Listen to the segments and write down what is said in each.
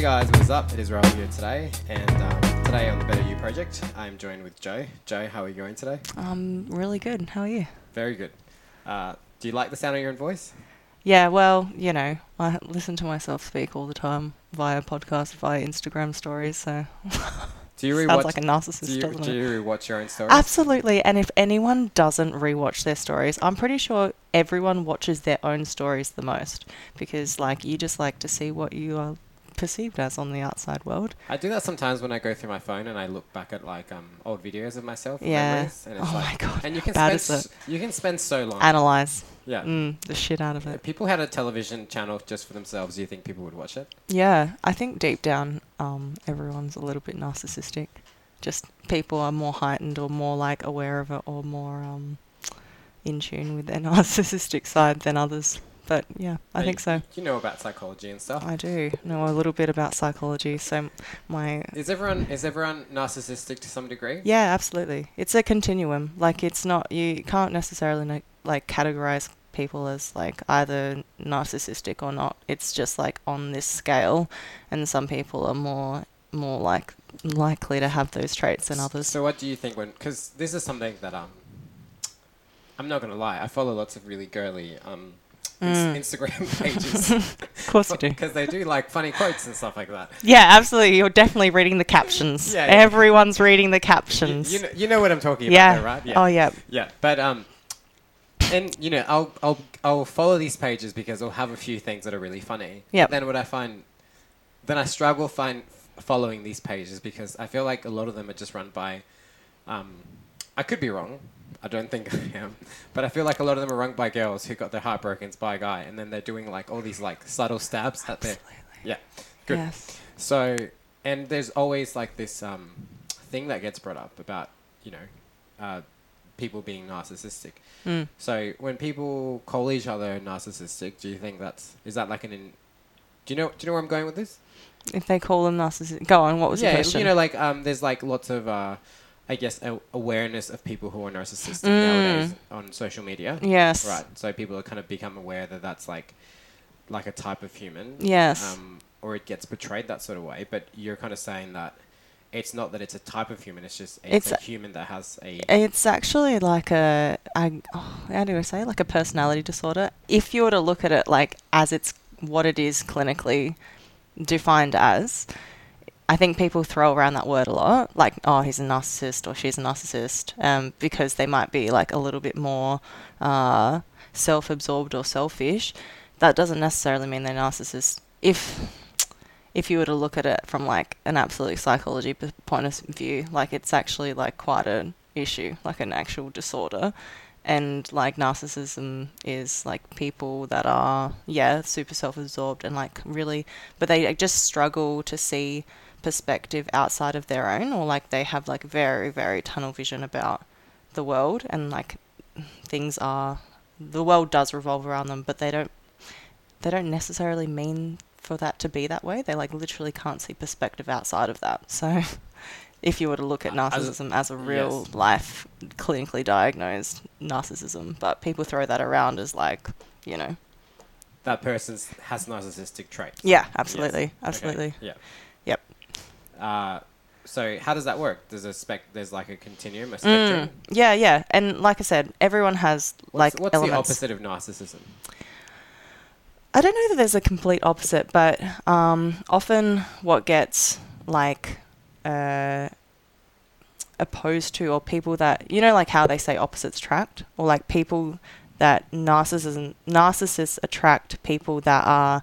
Hey guys, what's up? It is Rob here today, and um, today on the Better You project, I'm joined with Joe. Joe, how are you going today? Um, really good. How are you? Very good. Uh, do you like the sound of your own voice? Yeah, well, you know, I listen to myself speak all the time via podcast, via Instagram stories, so Do you sounds like a narcissist, do you, doesn't do it? you rewatch your own stories? Absolutely. And if anyone doesn't rewatch their stories, I'm pretty sure everyone watches their own stories the most because, like, you just like to see what you are perceived as on the outside world. I do that sometimes when I go through my phone and I look back at like um, old videos of myself. Yeah. Memories, and it's Oh like, my God, And you can bad spend s- you can spend so long. Analyze yeah. mm, the shit out of If it. people had a television channel just for themselves, do you think people would watch it? Yeah, I think deep down, um, everyone's a little bit narcissistic. Just people are more heightened or more like aware of it or more um, in tune with their narcissistic side than others. But yeah, I think so. You know about psychology and stuff. I do know a little bit about psychology, so my Is everyone is everyone narcissistic to some degree? yeah, absolutely. It's a continuum. Like it's not you can't necessarily like categorize people as like either narcissistic or not. It's just like on this scale, and some people are more more like likely to have those traits than others. So what do you think when? Because this is something that um, I'm not gonna lie. I follow lots of really girly um, Mm. Instagram pages Of course you do. because they do like funny quotes and stuff like that. Yeah, absolutely. You're definitely reading the captions. Yeah, yeah. Everyone's reading the captions. you know, you know what I'm talking about, yeah. though, right? Oh yeah. Yeah, but um, and you know, I'll I'll I'll follow these pages because they'll have a few things that are really funny. Yeah. Then what I find, then I struggle find following these pages because I feel like a lot of them are just run by, um, I could be wrong. I don't think I am, but I feel like a lot of them are run by girls who got their heart broken by a guy, and then they're doing like all these like subtle stabs at their yeah, good. Yes. So, and there's always like this um, thing that gets brought up about, you know, uh, people being narcissistic. Mm. So when people call each other narcissistic, do you think that's is that like an? In, do you know? Do you know where I'm going with this? If they call them narcissistic, go on. What was yeah, your question? Yeah, you know, like um, there's like lots of, uh, I guess, a- awareness of people who are narcissistic Mm. nowadays on social media. yes. Right. So people are kind of become aware that that's like, like a type of human. Yes. Um, or it gets portrayed that sort of way. But you're kind of saying that it's not that it's a type of human. It's just it's, It's a human that has a. It's actually like a, I, oh, how do I say, like a personality disorder. If you were to look at it like as it's what it is clinically defined as, I think people throw around that word a lot, like, oh, he's a narcissist or she's a narcissist, um, because they might be like a little bit more uh, self absorbed or selfish. That doesn't necessarily mean they're narcissists. If if you were to look at it from like an absolute psychology point of view, like it's actually like quite an issue, like an actual disorder. And like narcissism is like people that are, yeah, super self absorbed and like really, but they just struggle to see perspective outside of their own, or like they have like very, very tunnel vision about the world and like things are, the world does revolve around them, but they don't, they don't necessarily mean for that to be that way. They like literally can't see perspective outside of that. So if you were to look at narcissism as a real yes. life clinically diagnosed narcissism, but people throw that around as like, you know, that person has narcissistic traits. yeah, Yes. absolutely, Okay, absolutely. Yeah. Uh, so how does that work? There's a spec. There's like a continuum, a Mm, spectrum. yeah, yeah, and like I said, everyone has What's, like what's the opposite of narcissism? I don't know that there's a complete opposite, but um, often what gets like uh, opposed to, or people that you know, like how they say opposites attract, or like people that narcissism narcissists attract people that are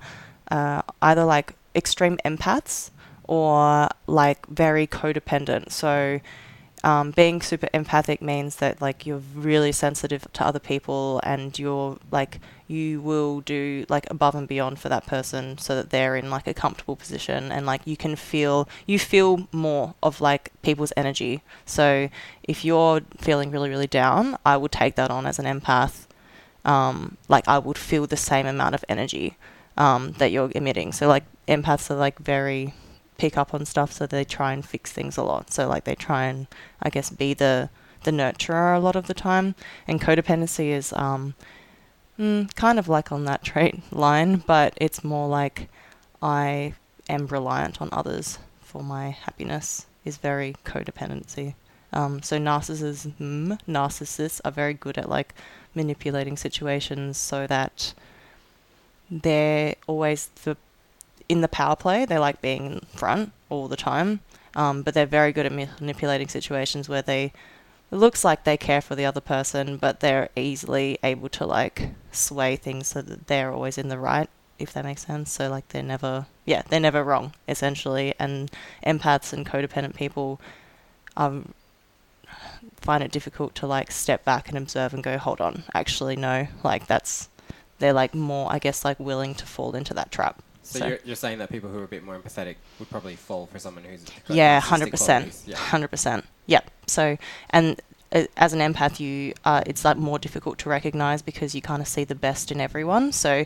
uh, either like extreme empaths or like very codependent. So um, being super empathic means that like you're really sensitive to other people and you're like you will do like above and beyond for that person so that they're in like a comfortable position and like you can feel you feel more of like people's energy. So if you're feeling really really down i would take that on as an empath. Um, like i would feel the same amount of energy um, that you're emitting. So like empaths are like very pick up on stuff so they try and fix things a lot so like they try and i guess be the the nurturer a lot of the time and codependency is um, mm, kind of like on that trait line but it's more like i am reliant on others for my happiness is very codependency. Um, so narcissism, narcissists are very good at like manipulating situations so that they're always the in the power play. They like being in front all the time, um, but they're very good at manipulating situations where they it looks like they care for the other person, but they're easily able to like sway things so that they're always in the right, if that makes sense. So like they're never, yeah, they're never wrong essentially. And empaths and codependent people um, find it difficult to like step back and observe and go, hold on, actually no, like that's they're like more, I guess, like willing to fall into that trap. So, you're, you're saying that people who are a bit more empathetic would probably fall for someone who's yeah, hundred percent, hundred percent. Yep. So, and uh, as an empath, you uh, it's like more difficult to recognize because you kind of see the best in everyone. So,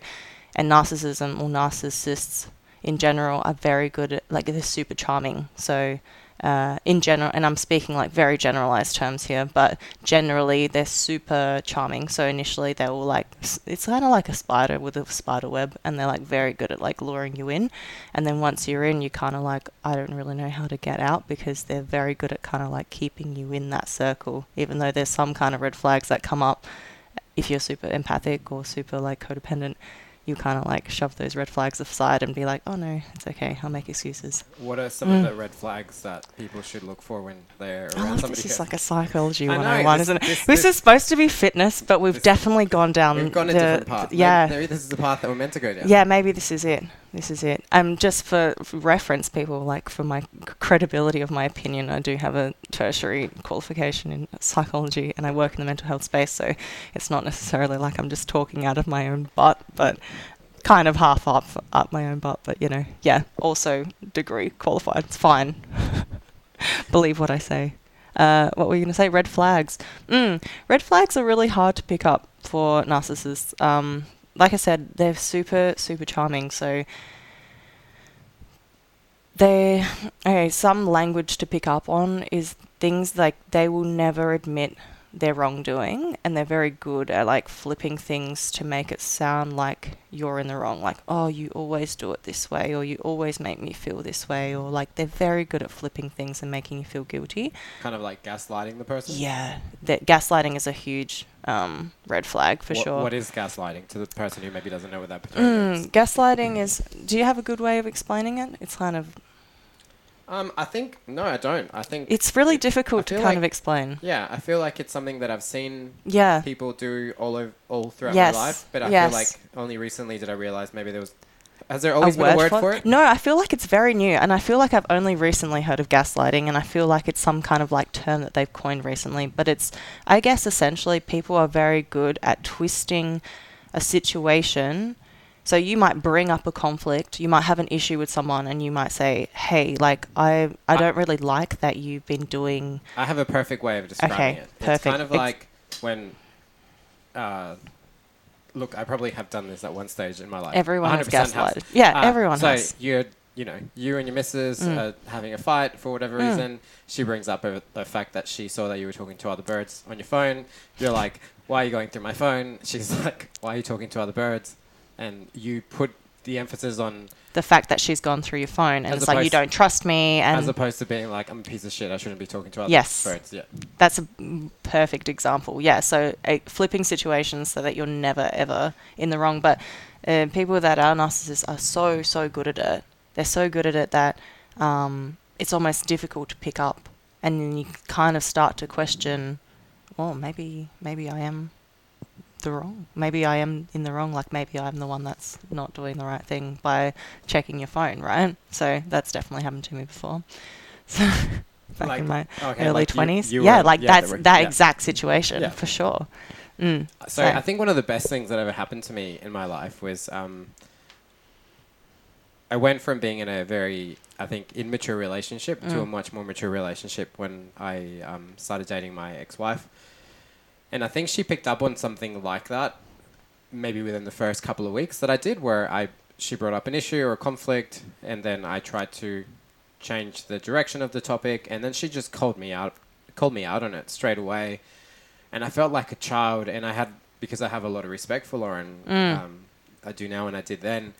and narcissism or narcissists in general are very good at like they're super charming. So. Uh, in general, and I'm speaking like very generalized terms here, but generally they're super charming. So initially they will like, it's kind of like a spider with a spider web, and they're like very good at like luring you in. And then once you're in, you kind of like, I don't really know how to get out because they're very good at kind of like keeping you in that circle, even though there's some kind of red flags that come up if you're super empathic or super like codependent. You kind of like shove those red flags aside and be like, oh no, it's okay, I'll make excuses. What are some Mm. of the red flags that people should look for when they're I around love somebody? this is like a psychology I know, 101, this- isn't it? this- This, is supposed to be fitness, but we've definitely gone down We've gone the a different path. Yeah. Maybe, this is the path that we're meant to go down. Yeah, maybe this is it. This is it. Um, just for, reference, people like for my credibility of my opinion, I do have a tertiary qualification in psychology, and I work in the mental health space. So it's not necessarily like I'm just talking out of my own butt, but kind of half up up my own butt. But you know, yeah. Also degree qualified. It's fine. Believe what I say. Uh, what were you going to say? Red flags. Mm, red flags are really hard to pick up for narcissists. Um, like I said, they're super, super charming. So they, okay, some language to pick up on is things like they will never admit their wrongdoing and they're very good at like flipping things to make it sound like you're in the wrong like oh you always do it this way or you always make me feel this way or like they're very good at flipping things and making you feel guilty Kind of like gaslighting the person. yeah that gaslighting is a huge um, red flag for What- sure What is gaslighting to the person who maybe doesn't know what that Mm, is? gaslighting is. Do you have a good way of explaining it? It's kind of. Um, I think no, I don't. I think It's really it- difficult to kind like- of explain. yeah, I feel like it's something that I've seen Yeah. people do all over, all throughout Yes, my life, but I yes. feel like only recently did I realize maybe there was. Has there always been a word for it? No, I feel like it's very new, and I feel like I've only recently heard of gaslighting, and I feel like it's some kind of like term that they've coined recently. But it's, I guess, essentially people are very good at twisting a situation. So you might bring up a conflict, you might have an issue with someone, and you might say, "Hey, like I, I I- don't really like that you've been doing." I have a perfect way of describing Okay, it. It's perfect. kind of like when. Uh, look, I probably have done this at one stage in my life. Everyone has 100% has. gaslighted. Yeah, Uh, everyone so has. you're, you know, you and your missus Mm. are having a fight for whatever Mm. reason. She brings up a, the fact that she saw that you were talking to other birds on your phone. You're like, "Why are you going through my phone?" She's like, "Why are you talking to other birds?" And you put the emphasis on the fact that she's gone through your phone and it's like you don't trust me and as opposed to being like, "I'm a piece of shit. I shouldn't be talking to other Yes. birds." Yeah. that's a perfect example yeah so uh, flipping situations so that you're never ever in the wrong but uh, people that are narcissists are so so good at it they're so good at it that um, it's almost difficult to pick up and then you kind of start to question well maybe maybe i am the wrong maybe i am in the wrong like maybe i'm the one that's not doing the right thing by checking your phone right so that's definitely happened to me before so back Like, in my Okay, early twenties. you Yeah, were- like yeah, that's were- that yeah. exact situation Yeah. for sure. Mm. So So- I think one of the best things that ever happened to me in my life was um, I went from being in a very, I think, immature relationship to a Mm. much more mature relationship when I um, started dating my ex-wife, and I think she picked up on something like that, maybe within the first couple of weeks that I did, where I she brought up an issue or a conflict, and then I tried to change the direction of the topic, and then she just called me out, called me out on it straight away and I felt like a child, and I had because I have a lot of respect for Lauren. Mm. Um, I do now, and I did then.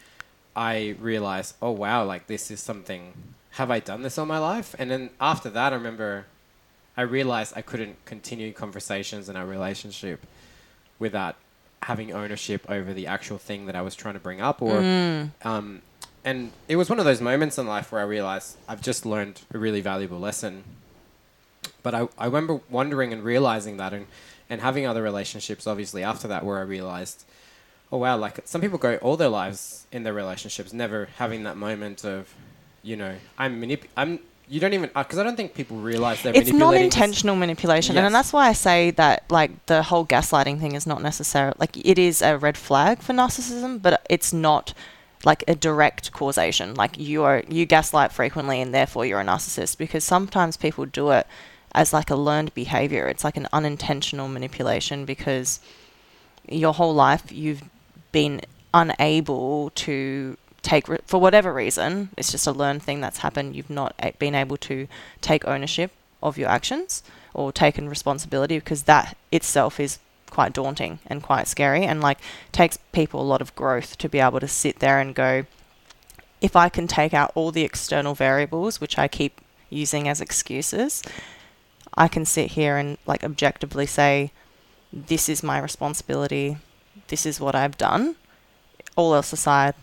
I realized, oh wow, like this is something. Have I done this all my life? And then after that, I remember I realized I couldn't continue conversations in our relationship without having ownership over the actual thing that I was trying to bring up, or um, and it was one of those moments in life where I realized I've just learned a really valuable lesson. But I, I remember wondering and realizing that, and and having other relationships, obviously after that, where I realized, oh wow, like some people go all their lives in their relationships, never having that moment of, you know, I'm manip- I'm. You don't even uh, because I don't think people realize they're it's not intentional manipulation Yes. and that's why i say that like the whole gaslighting thing is not necessary like it is a red flag for narcissism but it's not like a direct causation. Like you are you gaslight frequently and therefore you're a narcissist because sometimes people do it as like a learned behavior. It's like an unintentional manipulation because your whole life you've been unable to take re- for whatever reason it's just a learned thing that's happened you've not a- been able to take ownership of your actions or taken responsibility because that itself is quite daunting and quite scary and like takes people a lot of growth to be able to sit there and go if I can take out all the external variables which I keep using as excuses I can sit here and like objectively say this is my responsibility. This is what I've done all else aside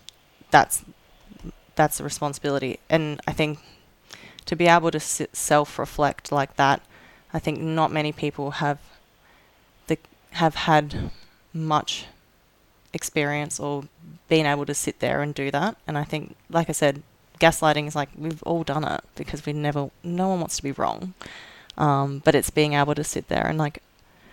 that's that's a responsibility. And I think to be able to self-reflect like that I think not many people have the have had much experience or been able to sit there and do that. And I think like I said gaslighting is like we've all done it because we never no one wants to be wrong. Um, but it's being able to sit there and like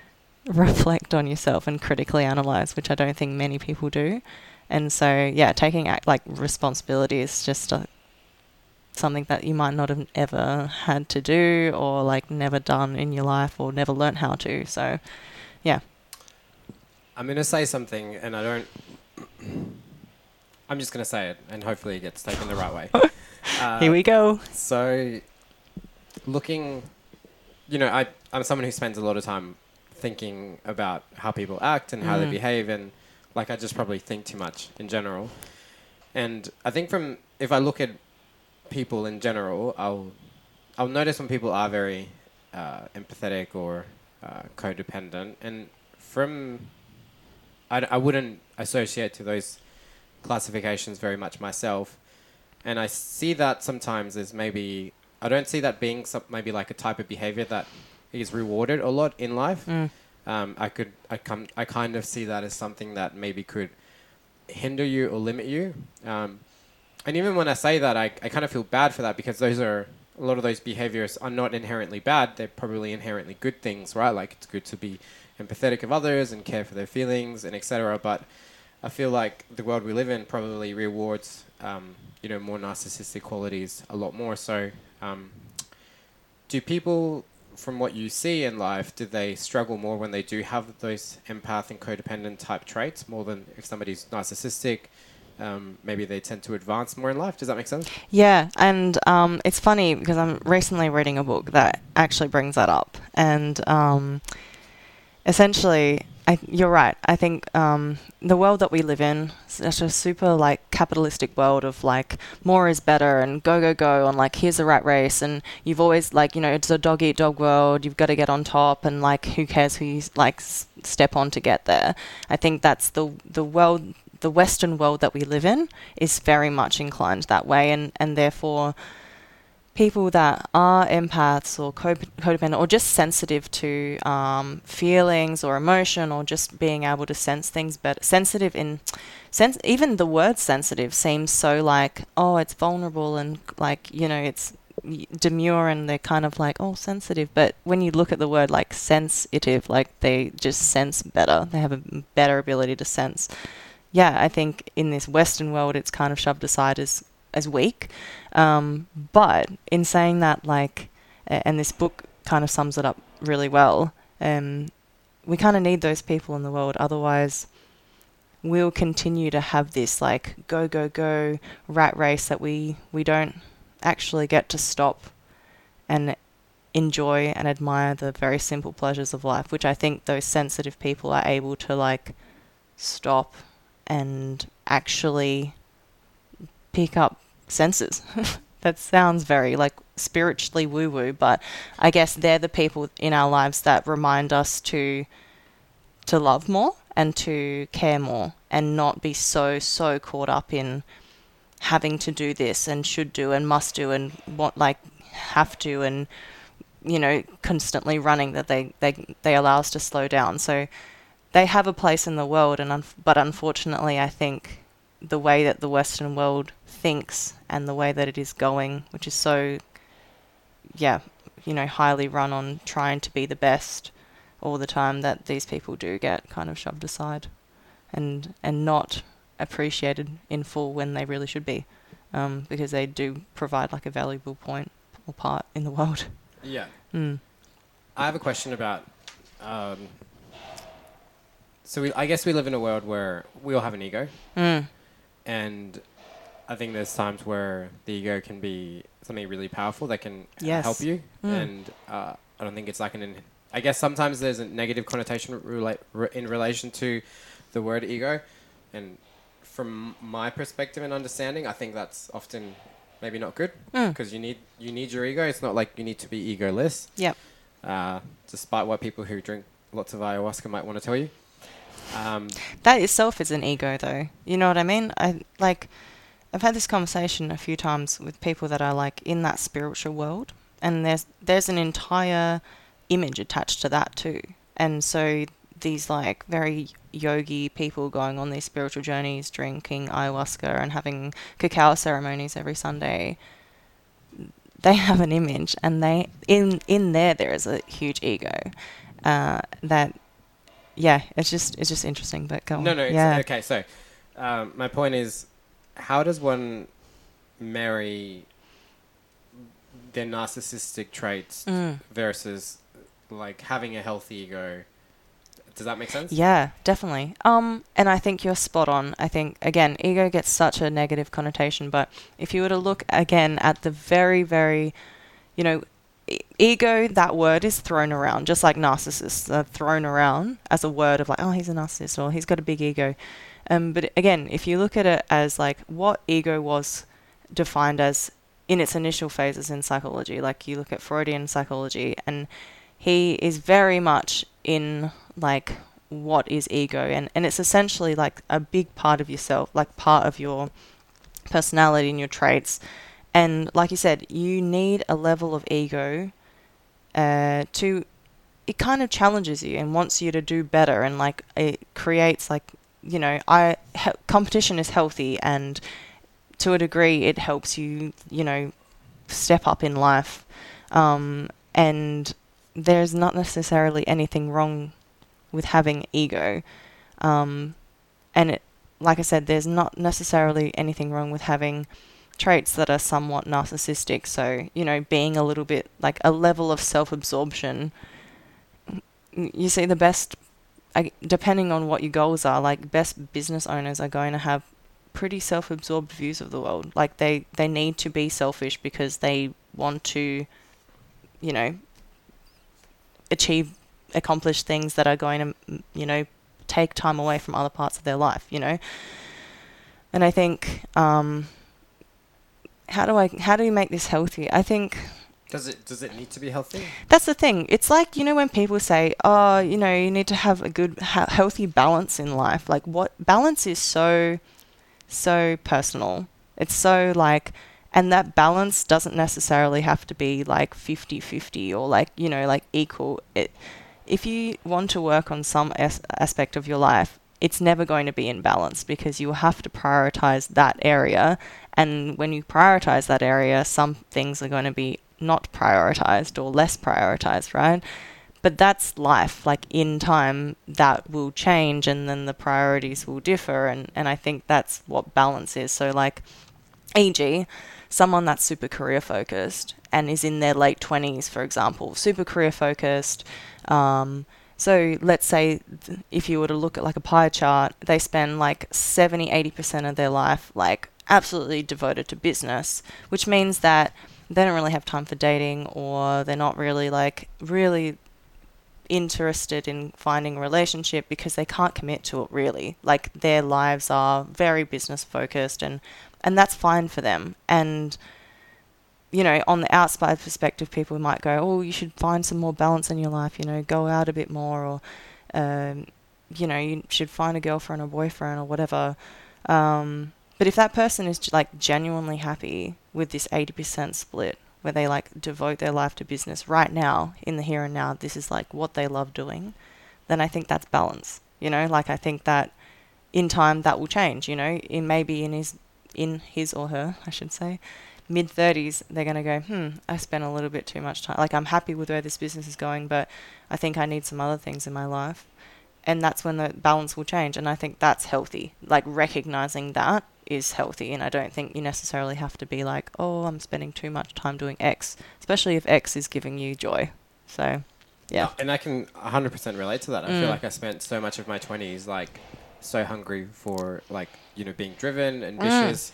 reflect on yourself and critically analyze which I don't think many people do and so yeah taking act like responsibility is just a, something that you might not have ever had to do or like never done in your life or never learnt how to so yeah I'm gonna say something, and I don't. I'm just gonna say it, and hopefully it gets taken the right way. Uh, here we go So, looking, you know, I I'm someone who spends a lot of time thinking about how people act and how they Mm. behave, and like I just probably think too much in general. And I think from if I look at people in general, I'll I'll notice when people are very uh, empathetic or uh, codependent, and from I, I wouldn't associate to those classifications very much myself, and I see that sometimes as maybe I don't see that being some, maybe like a type of behavior that is rewarded a lot in life. Mm. Um, I could I come I kind of see that as something that maybe could hinder you or limit you. Um, and even when I say that, I, I kind of feel bad for that because those are a lot of those behaviors are not inherently bad. They're probably inherently good things, right? Like it's good to be empathetic of others and care for their feelings and etc. But I feel like the world we live in probably rewards um, you know more narcissistic qualities a lot more. So um, do people from what you see in life, do they struggle more when they do have those empath and codependent type traits more than if somebody's narcissistic? Um, maybe they tend to advance more in life. Does that make sense? Yeah, and um, it's funny because I'm recently reading a book that actually brings that up, and um, essentially, I, you're right. I think um, the world that we live in, such a super like capitalistic world of like more is better and go go go and like here's the rat race and you've always like you know it's a dog eat dog world. You've got to get on top and like who cares who you like s- step on to get there. I think that's the the world the Western world that we live in is very much inclined that way, and, and therefore, people that are empaths or codependent or just sensitive to um, feelings or emotion or just being able to sense things better, sensitive in sense, even the word sensitive seems so like, oh, it's vulnerable and like, you know, it's demure and they're kind of like, oh, sensitive. But when you look at the word like sensitive, like they just sense better, they have a better ability to sense yeah, I think in this Western world, it's kind of shoved aside as as weak. Um, but in saying that, like, and this book kind of sums it up really well. Um, we kind of need those people in the world, otherwise, we'll continue to have this like go go go rat race that we we don't actually get to stop and enjoy and admire the very simple pleasures of life, which I think those sensitive people are able to like stop and actually pick up senses. that sounds very like spiritually woo woo, but I guess they're the people in our lives that remind us to to love more and to care more and not be so so caught up in having to do this and should do and must do and want like have to and you know constantly running that they they they allow us to slow down so they have a place in the world and un- but unfortunately I think the way that the western world thinks and the way that it is going which is so yeah you know highly run on trying to be the best all the time that these people do get kind of shoved aside and and not appreciated in full when they really should be um, because they do provide like a valuable point or part in the world. Yeah. Mm. I have a question about. Um, so we, I guess we live in a world where we all have an ego, Mm. and I think there's times where the ego can be something really powerful that can Yes. help you, Mm. and uh, I don't think it's like an. In- I guess sometimes there's a negative connotation rela- re- in relation to the word ego, and from my perspective and understanding, I think that's often maybe not good Mm. because you need you need your ego. It's not like you need to be egoless Yep. uh, despite what people who drink lots of ayahuasca might want to tell you. Um, That itself is an ego, though. You know what I mean? I like. I've had this conversation a few times with people that are like in that spiritual world, and there's there's an entire image attached to that too. And so these like very yogi people going on these spiritual journeys, drinking ayahuasca and having cacao ceremonies every Sunday, they have an image, and they in in there there is a huge ego uh, that yeah, it's just it's just interesting. But go on. no, no, it's, yeah, okay. So, um, my point is, how does one marry their narcissistic traits Mm. versus like having a healthy ego? Does that make sense? Yeah, definitely. Um, and I think you're spot on. I think again, ego gets such a negative connotation, but if you were to look again at the very, very, you know, e- ego, that word is thrown around, just like narcissists are thrown around as a word of like, oh, he's a narcissist or he's got a big ego. Um, but again, if you look at it as like what ego was defined as in its initial phases in psychology, like you look at Freudian psychology, and he is very much in like what is ego and, and it's essentially like a big part of yourself like part of your personality and your traits. And like you said you need a level of ego uh, to it kind of challenges you and wants you to do better and like it creates like you know i he- competition is healthy and to a degree it helps you you know step up in life um, and there's not necessarily anything wrong with having ego. Um, and it, like I said, there's not necessarily anything wrong with having traits that are somewhat narcissistic. So, you know, being a little bit like a level of self absorption. You see, the best, depending on what your goals are, like best business owners are going to have pretty self absorbed views of the world. Like they, they need to be selfish because they want to, you know, achieve accomplish things that are going to you know take time away from other parts of their life you know and i think um how do i how do we make this healthy i think Does it does it need to be healthy? that's the thing. It's like you know when people say oh you know you need to have a good ha- healthy balance in life. Like what balance is so so personal. It's so like and that balance doesn't necessarily have to be like 50-50 or like you know like equal. It if you want to work on some as- aspect of your life it's never going to be in balance because you have to prioritize that area. And when you prioritize that area some things are going to be not prioritized or less prioritized right? But that's life like in time that will change and then the priorities will differ and, and i think that's what balance is. So like e.g someone that's super career focused and is in their late 20s for example super career focused um, so let's say th- if you were to look at like a pie chart they spend like 70 80% of their life like absolutely devoted to business which means that they don't really have time for dating or they're not really like really interested in finding a relationship because they can't commit to it really. Like their lives are very business focused and and that's fine for them. And you know, on the outside perspective, people might go, "Oh, you should find some more balance in your life. You know, go out a bit more, or um, you know, you should find a girlfriend or boyfriend or whatever." Um, but if that person is like genuinely happy with this eighty percent split, where they like devote their life to business right now, in the here and now, this is like what they love doing, then I think that's balance. You know, like I think that in time that will change. You know, it may be in his in his or her, I should say, mid 30s, they're going to go, hmm, I spent a little bit too much time. Like, I'm happy with where this business is going, but I think I need some other things in my life. And that's when the balance will change. And I think that's healthy. Like, recognizing that is healthy. And I don't think you necessarily have to be like, oh, I'm spending too much time doing X, especially if X is giving you joy. So, yeah. And I can 100% relate to that. I Mm. feel like I spent so much of my 20s, like, so hungry for, like, you know, being driven, Mm. ambitious.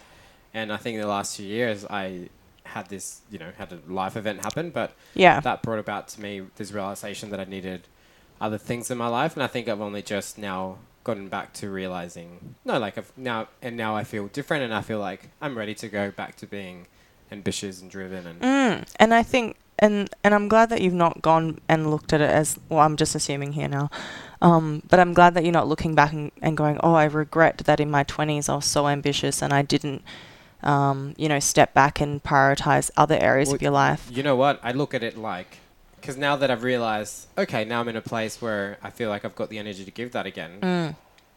And I think in the last few years, I had this, you know, had a life event happen, but Yeah. that brought about to me this realization that I needed other things in my life. And I think I've only just now gotten back to realizing, no, like, I've now, and now I feel different and I feel like I'm ready to go back to being ambitious and driven and Mm, and I think, and and I'm glad that you've not gone and looked at it as well. I'm just assuming here now, um, but I'm glad that you're not looking back and, and going, oh, I regret that in my 20s I was so ambitious and I didn't, um, you know, step back and prioritize other areas Well, of your life. You know what? I look at it like, because now that I've realized, okay, now I'm in a place where I feel like I've got the energy to give that again. Mm,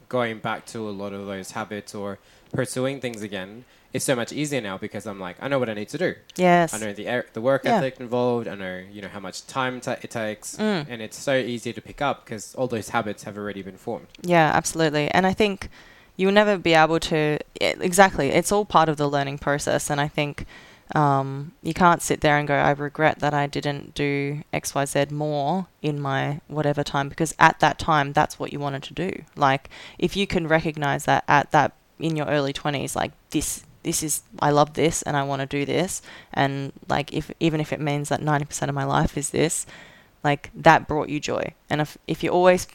Going back to a lot of those habits or pursuing things again, it's so much easier now because I'm like, I know what I need to do. yes. I know the er- the work Yeah. ethic involved. I know you know how much time ta it takes, Mm. and it's so easy to pick up because all those habits have already been formed. Yeah, absolutely. And I think you'll never be able to yeah, exactly. It's all part of the learning process, and I think um, you can't sit there and go, "I regret that I didn't do X, Y, Z more in my whatever time," because at that time, that's what you wanted to do. Like, if you can recognize that at that in your early twenties, like this. This is I love this and I want to do this and like if even if it means that 90% of my life is this like that brought you joy and if if you always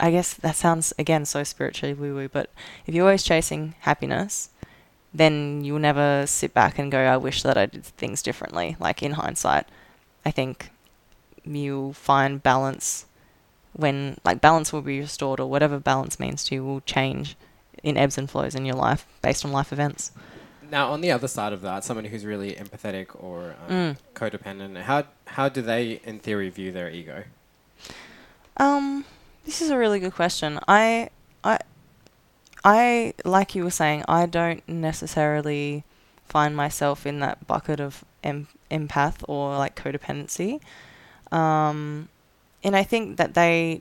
I guess that sounds again so spiritually woo woo, but if you're always chasing happiness, then you'll never sit back and go, I wish that I did things differently. Like in hindsight, I think you'll find balance when, like, balance will be restored, or whatever balance means to you will change in ebbs and flows in your life based on life events. Now, on the other side of that, someone who's really empathetic or um, Mm. codependent, how how do they, in theory, view their ego? Um, this is a really good question. I, I, I like you were saying, I don't necessarily find myself in that bucket of em- empath or like codependency. Um, and I think that they,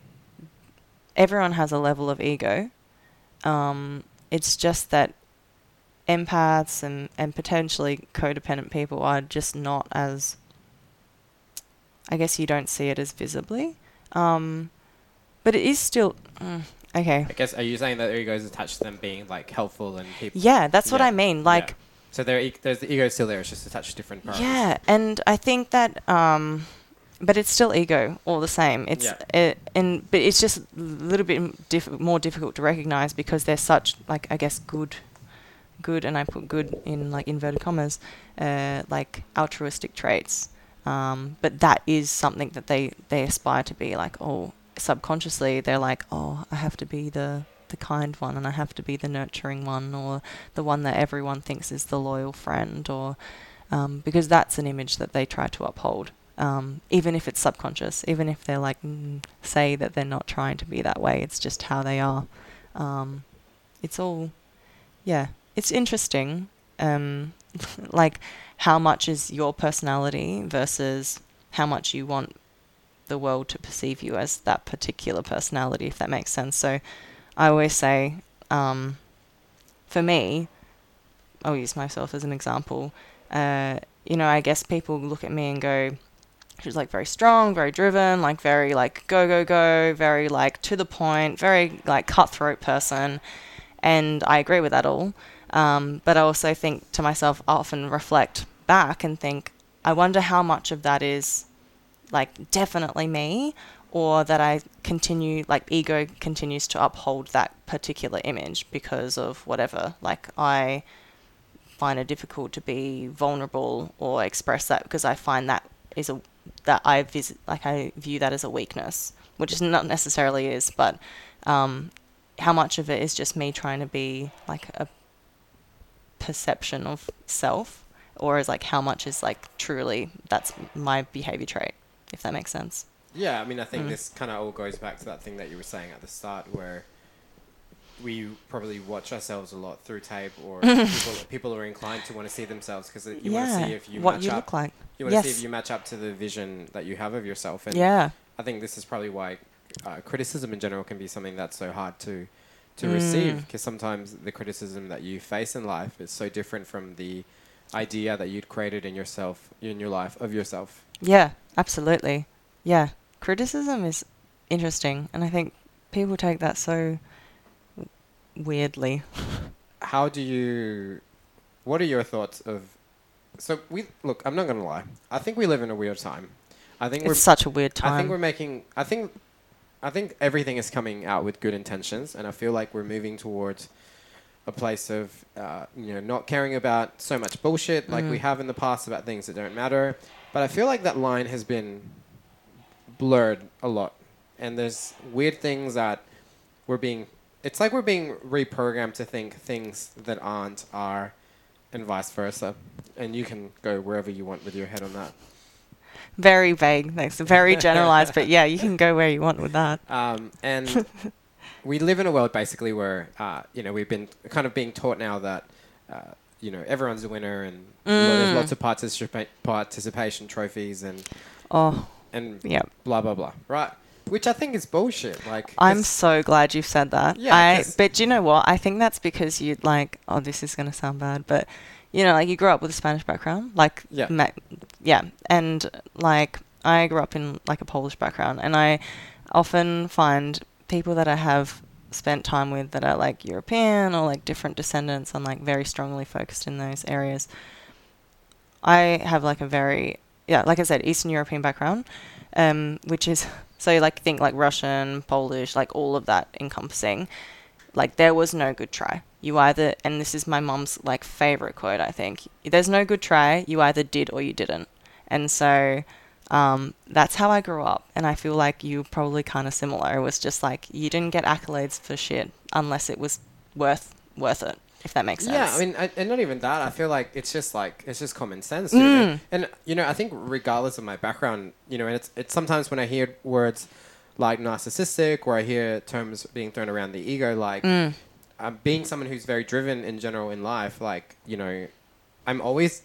everyone has a level of ego. Um, it's just that empaths and, and potentially codependent people are just not as, I guess you don't see it as visibly. Um, but it is still mm, okay. I guess are you saying that their ego is attached to them being like helpful and people? Yeah, that's what Yeah, I mean. Like, So their e- there's the ego is still there. It's just attached to different parts. yeah, and I think that, um, but it's still ego all the same. It's Yeah. it, and but it's just a little bit diff- more difficult to recognize because they're such like I guess good, good, and I put good in like inverted commas, uh, like altruistic traits. Um, but that is something that they they aspire to be like. Oh, subconsciously they're like, oh, I have to be the the kind one, and I have to be the nurturing one, or the one that everyone thinks is the loyal friend, or um, because that's an image that they try to uphold, um, even if it's subconscious, even if they're like mm, say that they're not trying to be that way. It's just how they are. Um, it's all, yeah, it's interesting. Um, like how much is your personality versus how much you want the world to perceive you as that particular personality, if that makes sense. So I always say, um, for me, I'll use myself as an example. Uh, you know, I guess people look at me and go, she's like very strong, very driven, like very like go go go, very like to the point, very like cutthroat person, and I agree with that all. Um, but I also think to myself, I often reflect back and think, I wonder how much of that is like definitely me, or that I continue, like ego continues to uphold that particular image because of whatever. Like I find it difficult to be vulnerable or express that because I find that is a that I visit like I view that as a weakness, which is not necessarily is, but um, how much of it is just me trying to be like a perception of self, or is like how much is like truly that's my behavior trait, if that makes sense. Yeah, I mean, I think Mm. this kind of all goes back to that thing that you were saying at the start, where we probably watch ourselves a lot through tape, or people, people are inclined to want to see themselves because you want to see if you what match you up. look like. You want to see if you match up to the vision that you have of yourself. And Yeah. I think this is probably why uh, criticism in general can be something that's so hard to to Mm. receive because sometimes the criticism that you face in life is so different from the idea that you'd created in yourself in your life of yourself. Yeah, absolutely. Yeah. Criticism is interesting, and I think people take that so weirdly. How do you? What are your thoughts of? So we look. I'm not gonna lie. I think we live in a weird time. I think we're It's such a weird time. I think we're making. I think. I think everything is coming out with good intentions, and I feel like we're moving towards a place of, uh, you know, not caring about so much bullshit like we Mm. have in the past about things that don't matter. But I feel like that line has been blurred a lot, and there's weird things that we're being. It's like we're being reprogrammed to think things that aren't are, and vice versa. And you can go wherever you want with your head on that. very vague. Thanks. Very generalized, but yeah, you can go where you want with that. Um, and we live in a world basically where uh, you know we've been kind of being taught now that uh, you know everyone's a winner and lo- there's Mm. lots of participa- participation trophies and Oh, and yeah. blah blah blah. Right, which I think is bullshit. Like I'm so glad you've said that. Yeah, I but do you know what? I think that's because you like oh this is going to sound bad, but you know like you grew up with a Spanish background, like Yeah. ma- yeah, and like I grew up in like a Polish background and I often find people that I have spent time with that are like European or like different descendants and like very strongly focused in those areas. I have like a very yeah, like I said, Eastern European background, um, which is so you like think like Russian, Polish, like all of that encompassing. Like there was no good try. You either and this is my mom's like favorite quote, I think. There's no good try, you either did or you didn't. And so um, that's how I grew up, and I feel like you probably kind of similar. It was just like you didn't get accolades for shit unless it was worth worth it, if that makes sense. Yeah, I mean, I, and not even that. I feel like it's just like it's just common sense. You know? Mm. And you know, I think regardless of my background, you know, and it's it's sometimes when I hear words like narcissistic, or I hear terms being thrown around the ego, like Mm. um, being someone who's very driven in general in life, like you know, I'm always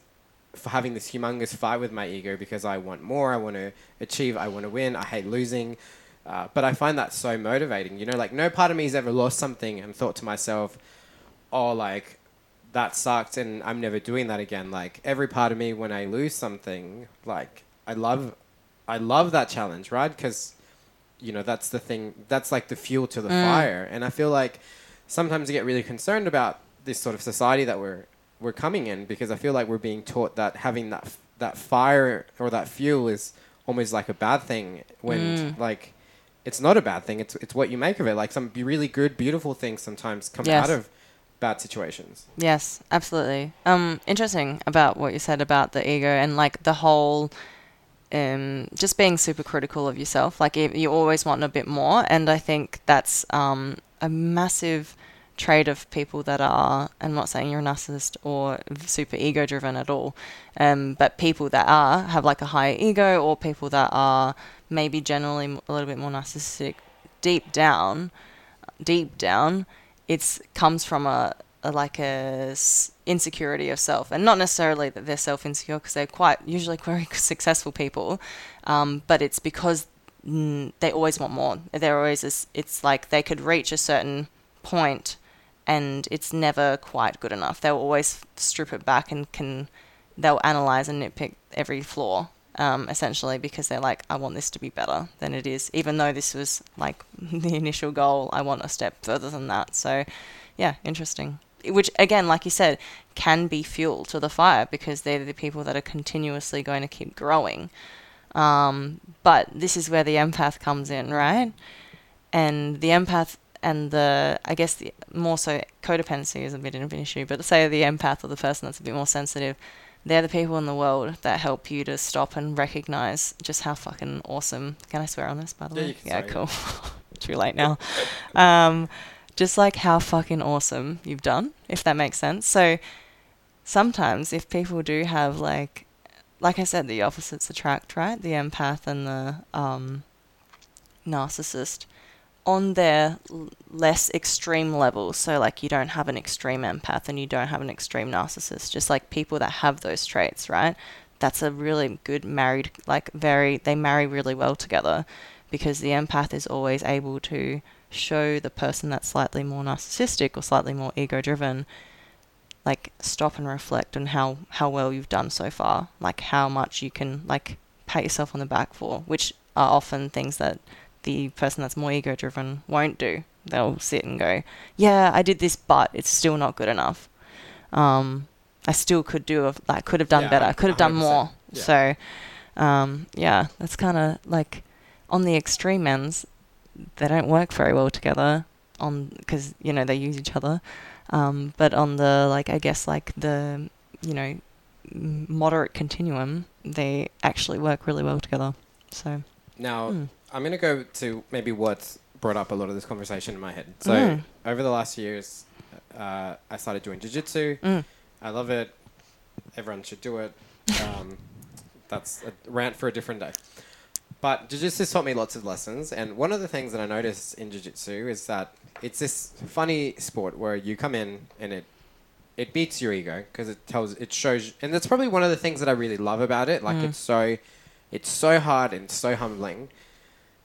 having this humongous fight with my ego because I want more, I want to achieve, I want to win, I hate losing. Uh, but I find that so motivating. You know, like no part of me has ever lost something and thought to myself, "Oh, like that sucked," and I'm never doing that again. Like every part of me, when I lose something, like I love, I love that challenge, right? Because you know that's the thing. That's like the fuel to the Mm. fire. And I feel like sometimes I get really concerned about this sort of society that we're we're coming in because I feel like we're being taught that having that f- that fire or that fuel is almost like a bad thing when Mm. like it's not a bad thing. It's it's what you make of it. Like some really good, beautiful things sometimes come Yes. out of bad situations. Yes, absolutely. Um, interesting about what you said about the ego and like the whole, um, just being super critical of yourself. Like you you always want a bit more, and I think that's um a massive trait of people that are. I'm not saying you're a narcissist or super ego driven at all, um, but people that are have like a higher ego, or people that are maybe generally a little bit more narcissistic deep down, deep down it's comes from a, a like a s- insecurity of self and not necessarily that they're self insecure because they're quite usually very successful people um, but it's because mm, they always want more they're always it's like they could reach a certain point and it's never quite good enough. They'll always strip it back and can they'll analyze and nitpick every flaw um, essentially because they're like i want this to be better than it is even though this was like the initial goal i want a step further than that. So yeah interesting. Which again like you said can be fuel to the fire because they're the people that are continuously going to keep growing. Um, but this is where the empath comes in right? And the empath and the I guess the more so codependency is a bit of an issue, but say the empath or the person that's a bit more sensitive, they're the people in the world that help you to stop and recognize just how fucking awesome. Can I swear on this, by the Yeah, way? yeah, cool. Too late now. um, just like how fucking awesome you've done, if that makes sense. So sometimes if people do have like, like I said, the opposites attract, right? The empath and the um, narcissist on their less extreme levels. So, like, you don't have an extreme empath and you don't have an extreme narcissist, just like people that have those traits, right? That's a really good married, like, very, they marry really well together because the empath is always able to show the person that's slightly more narcissistic or slightly more ego driven like stop and reflect on how how well you've done so far like how much you can like pat yourself on the back for which are often things that the person that's more ego driven won't do. They'll sit and go yeah i did this but it's still not good enough. Um i still could do a, like could have done Yeah, better hun- could have done more. yeah. so um yeah that's kind of like on the extreme ends they don't work very well together on because you know they use each other. Um, but on the like I guess like the you know moderate continuum they actually work really well together. So Now, mm. I'm going to go to maybe what's brought up a lot of this conversation in my head. So, Mm. over the last years, uh, I started doing jiu-jitsu. Mm. I love it. Everyone should do it. Um, that's a rant for a different day. But jiu-jitsu taught me lots of lessons, and one of the things that I noticed in jiu-jitsu is that it's this funny sport where you come in and it it beats your ego because it tells it shows, and that's probably one of the things that I really love about it. Like Mm. it's so it's so hard and so humbling,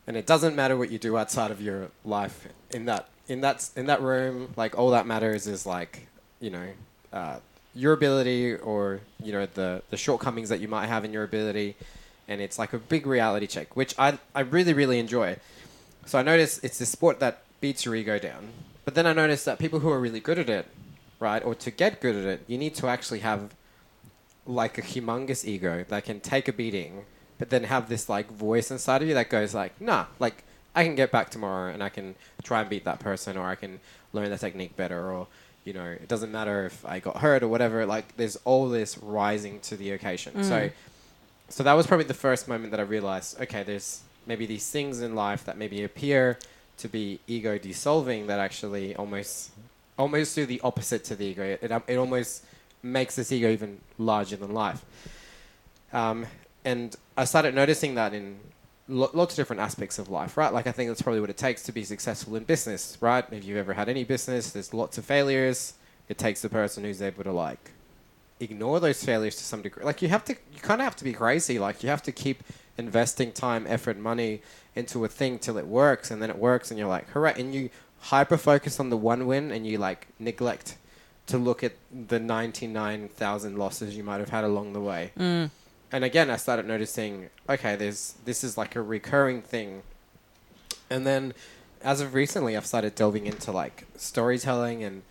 and it doesn't matter what you do outside of your life in that in that in that room. Like all that matters is like you know uh, your ability or you know the the shortcomings that you might have in your ability, and it's like a big reality check, which I I really really enjoy. So I notice it's this sport that beats your ego down, but then I notice that people who are really good at it, right, or to get good at it, you need to actually have like a humongous ego that can take a beating, but then have this like voice inside of you that goes like, nah, like I can get back tomorrow and I can try and beat that person, or I can learn the technique better, or you know, it doesn't matter if I got hurt or whatever. Like there's all this rising to the occasion. So, so that was probably the first moment that I realized, okay, there's maybe these things in life that maybe appear to be ego dissolving that actually almost almost do the opposite to the ego. It, it, it almost makes this ego even larger than life. Um, and I started noticing that in lo- lots of different aspects of life, right? Like I think that's probably what it takes to be successful in business, right? If you've ever had any business, there's lots of failures. It takes the person who's able to like ignore those failures to some degree. Like you have to, you kind of have to be crazy. Like you have to keep investing time, effort, money into a thing till it works, and then it works, and you're like, hooray! And you hyper focus on the one win, and you like neglect to look at the ninety nine thousand losses you might have had along the way. Mm. And again, I started noticing, okay, there's this is like a recurring thing. And then, as of recently, I've started delving into like storytelling and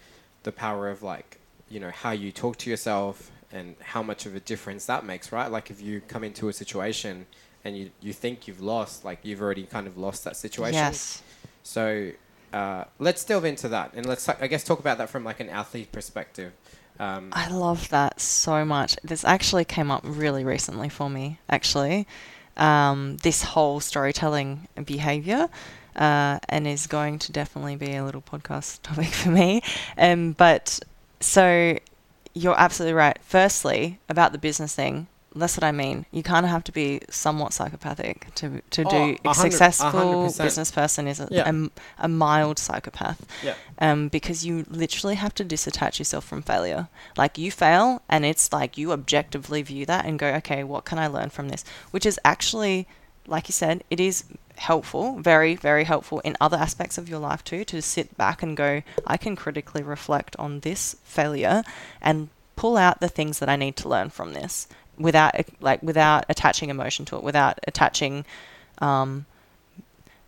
the power of like you know how you talk to yourself and how much of a difference that makes right? Like if you come into a situation and you, you think you've lost like you've already kind of lost that situation. Yes. So uh, let's delve into that and let's i guess talk about that from like an athlete perspective um, I love that so much. This actually came up really recently for me, actually. Um, this whole storytelling behavior, uh, and is going to definitely be a little podcast topic for me. Um, but so you're absolutely right. Firstly, about the business thing, that's what I mean. You kind of have to be somewhat psychopathic to to Oh, do a a hundred- a successful hundred percent. business person is a, Yeah. a, a mild psychopath yeah um, because you literally have to disattach yourself from failure. Like you fail, and it's like you objectively view that and go, okay, what can I learn from this? Which is actually, like you said, it is helpful, very, very helpful in other aspects of your life too, to sit back and go, I can critically reflect on this failure and pull out the things that I need to learn from this without like without attaching emotion to it, without attaching um,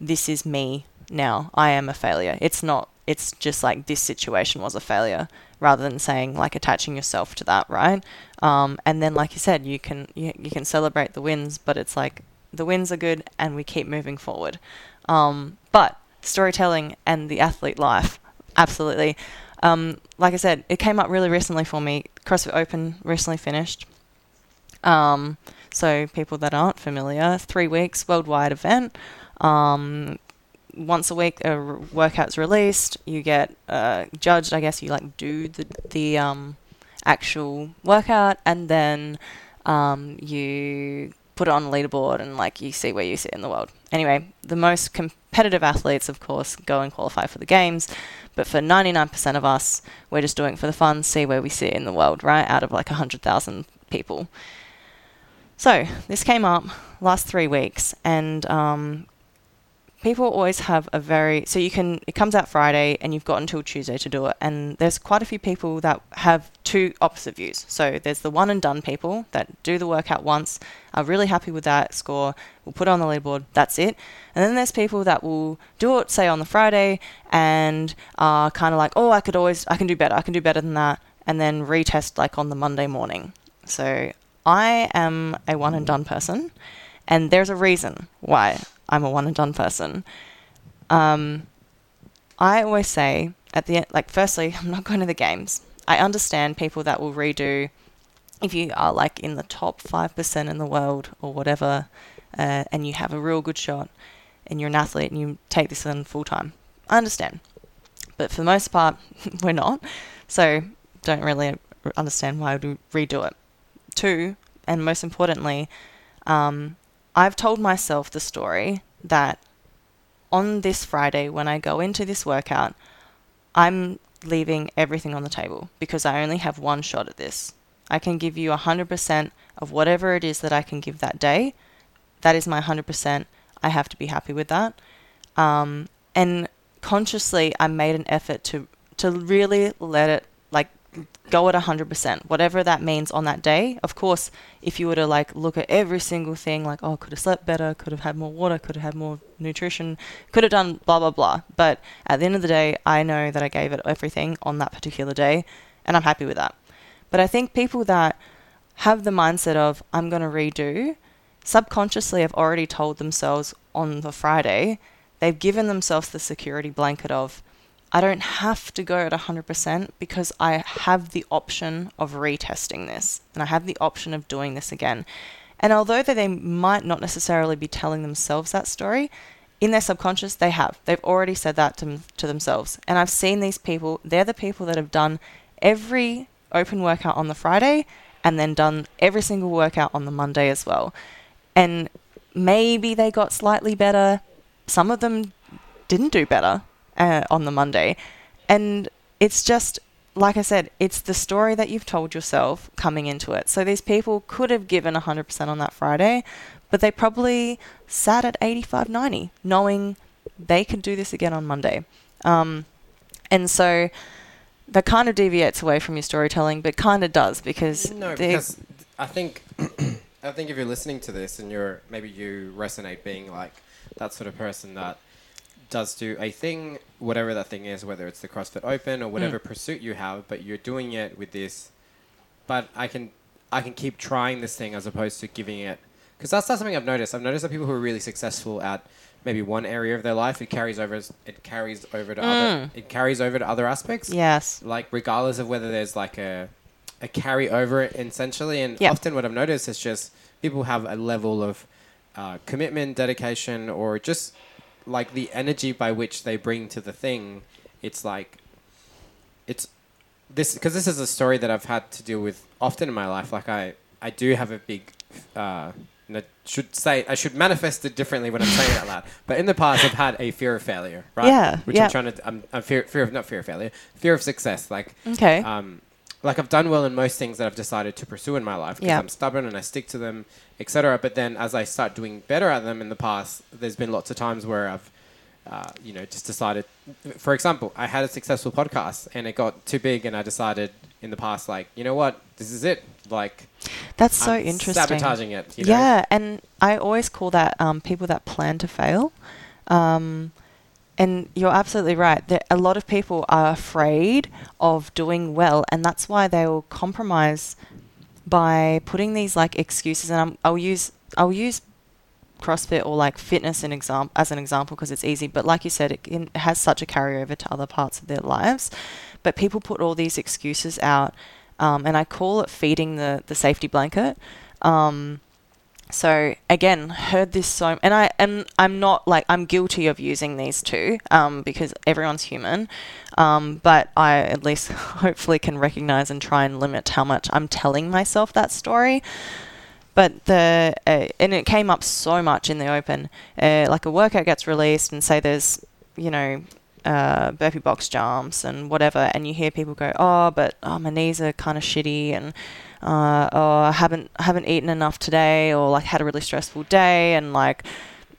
this is me now. I am a failure. It's not, it's just like this situation was a failure rather than saying like attaching yourself to that, right? Um, and then, like you said, you can, you, you can celebrate the wins, but it's like the wins are good and we keep moving forward. Um, but storytelling and the athlete life. Absolutely. Um, like I said, it came up really recently for me. CrossFit Open recently finished. Um, so people that aren't familiar, three weeks worldwide event. Um, once a week, a r- workout's released. You get uh, judged. I guess you like do the the um, actual workout, and then um, you put it on a leaderboard, and like you see where you sit in the world. Anyway, the most competitive athletes, of course, go and qualify for the games. But for 99% of us, we're just doing it for the fun, see where we sit in the world, right? Out of like 100,000 people. So this came up last three weeks, and um, people always have a very so you can it comes out Friday and you've got until Tuesday to do it and there's quite a few people that have two opposite views. So there's the one and done people that do the workout once, are really happy with that score, will put it on the leaderboard, that's it. And then there's people that will do it say on the Friday and are kind of like, "Oh, I could always I can do better. I can do better than that." And then retest like on the Monday morning. So I am a one and done person and there's a reason why I'm a one and done person. Um, I always say at the end, like, firstly, I'm not going to the games. I understand people that will redo if you are like in the top 5% in the world or whatever, uh, and you have a real good shot and you're an athlete and you take this in full time. I understand. But for the most part, we're not. So don't really understand why would redo it. Two, and most importantly, um, I've told myself the story that on this Friday, when I go into this workout, I'm leaving everything on the table because I only have one shot at this. I can give you 100% of whatever it is that I can give that day. That is my 100%. I have to be happy with that. Um, and consciously, I made an effort to to really let it go at 100%, whatever that means on that day. Of course, if you were to like look at every single thing, like, oh, could have slept better, could have had more water, could have had more nutrition, could have done blah, blah, blah. But at the end of the day, I know that I gave it everything on that particular day, and I'm happy with that. But I think people that have the mindset of, I'm going to redo, subconsciously have already told themselves on the Friday, they've given themselves the security blanket of, I don't have to go at 100% because I have the option of retesting this and I have the option of doing this again. And although they might not necessarily be telling themselves that story, in their subconscious, they have. They've already said that to, to themselves. And I've seen these people, they're the people that have done every open workout on the Friday and then done every single workout on the Monday as well. And maybe they got slightly better. Some of them didn't do better uh, on the Monday. And it's just, like I said, it's the story that you've told yourself coming into it. So these people could have given 100% on that Friday, but they probably sat at 85 90, knowing they could do this again on Monday. Um, and so that kind of deviates away from your storytelling, but kind of does because. No, because I think. I think if you're listening to this and you're maybe you resonate being like that sort of person that does do a thing, whatever that thing is, whether it's the CrossFit Open or whatever mm. pursuit you have, but you're doing it with this. But I can, I can keep trying this thing as opposed to giving it, because that's not something I've noticed. I've noticed that people who are really successful at maybe one area of their life, it carries over, it carries over to mm. other, it carries over to other aspects. Yes. Like regardless of whether there's like a, a carry over essentially, and yep. often what I've noticed is just people have a level of uh, commitment, dedication, or just like the energy by which they bring to the thing, it's like it's this because this is a story that I've had to deal with often in my life. Like I I do have a big. Uh, I should say I should manifest it differently when I'm saying it out loud. But in the past, I've had a fear of failure, right? Yeah, which yeah. I'm trying to. I'm, I'm fear, fear of not fear of failure, fear of success. Like okay. Um, like I've done well in most things that I've decided to pursue in my life because yeah. I'm stubborn and I stick to them, etc. But then as I start doing better at them in the past, there's been lots of times where I've uh, you know, just decided. For example, I had a successful podcast and it got too big, and I decided in the past, like, you know what, this is it. Like, that's so I'm interesting. Sabotaging it. You know? Yeah, and I always call that um, people that plan to fail. Um, and you're absolutely right. There, a lot of people are afraid of doing well, and that's why they will compromise by putting these like excuses. And I'm, I'll use I'll use CrossFit or like fitness an example as an example because it's easy. But like you said, it, it has such a carryover to other parts of their lives. But people put all these excuses out, um, and I call it feeding the the safety blanket. Um, so again, heard this so, and I and I'm not like I'm guilty of using these too, um, because everyone's human, um, but I at least hopefully can recognize and try and limit how much I'm telling myself that story. But the uh, and it came up so much in the open, uh, like a workout gets released and say there's you know uh, burpee box jumps and whatever, and you hear people go, oh, but oh my knees are kind of shitty and uh, oh, I haven't haven't eaten enough today, or like had a really stressful day, and like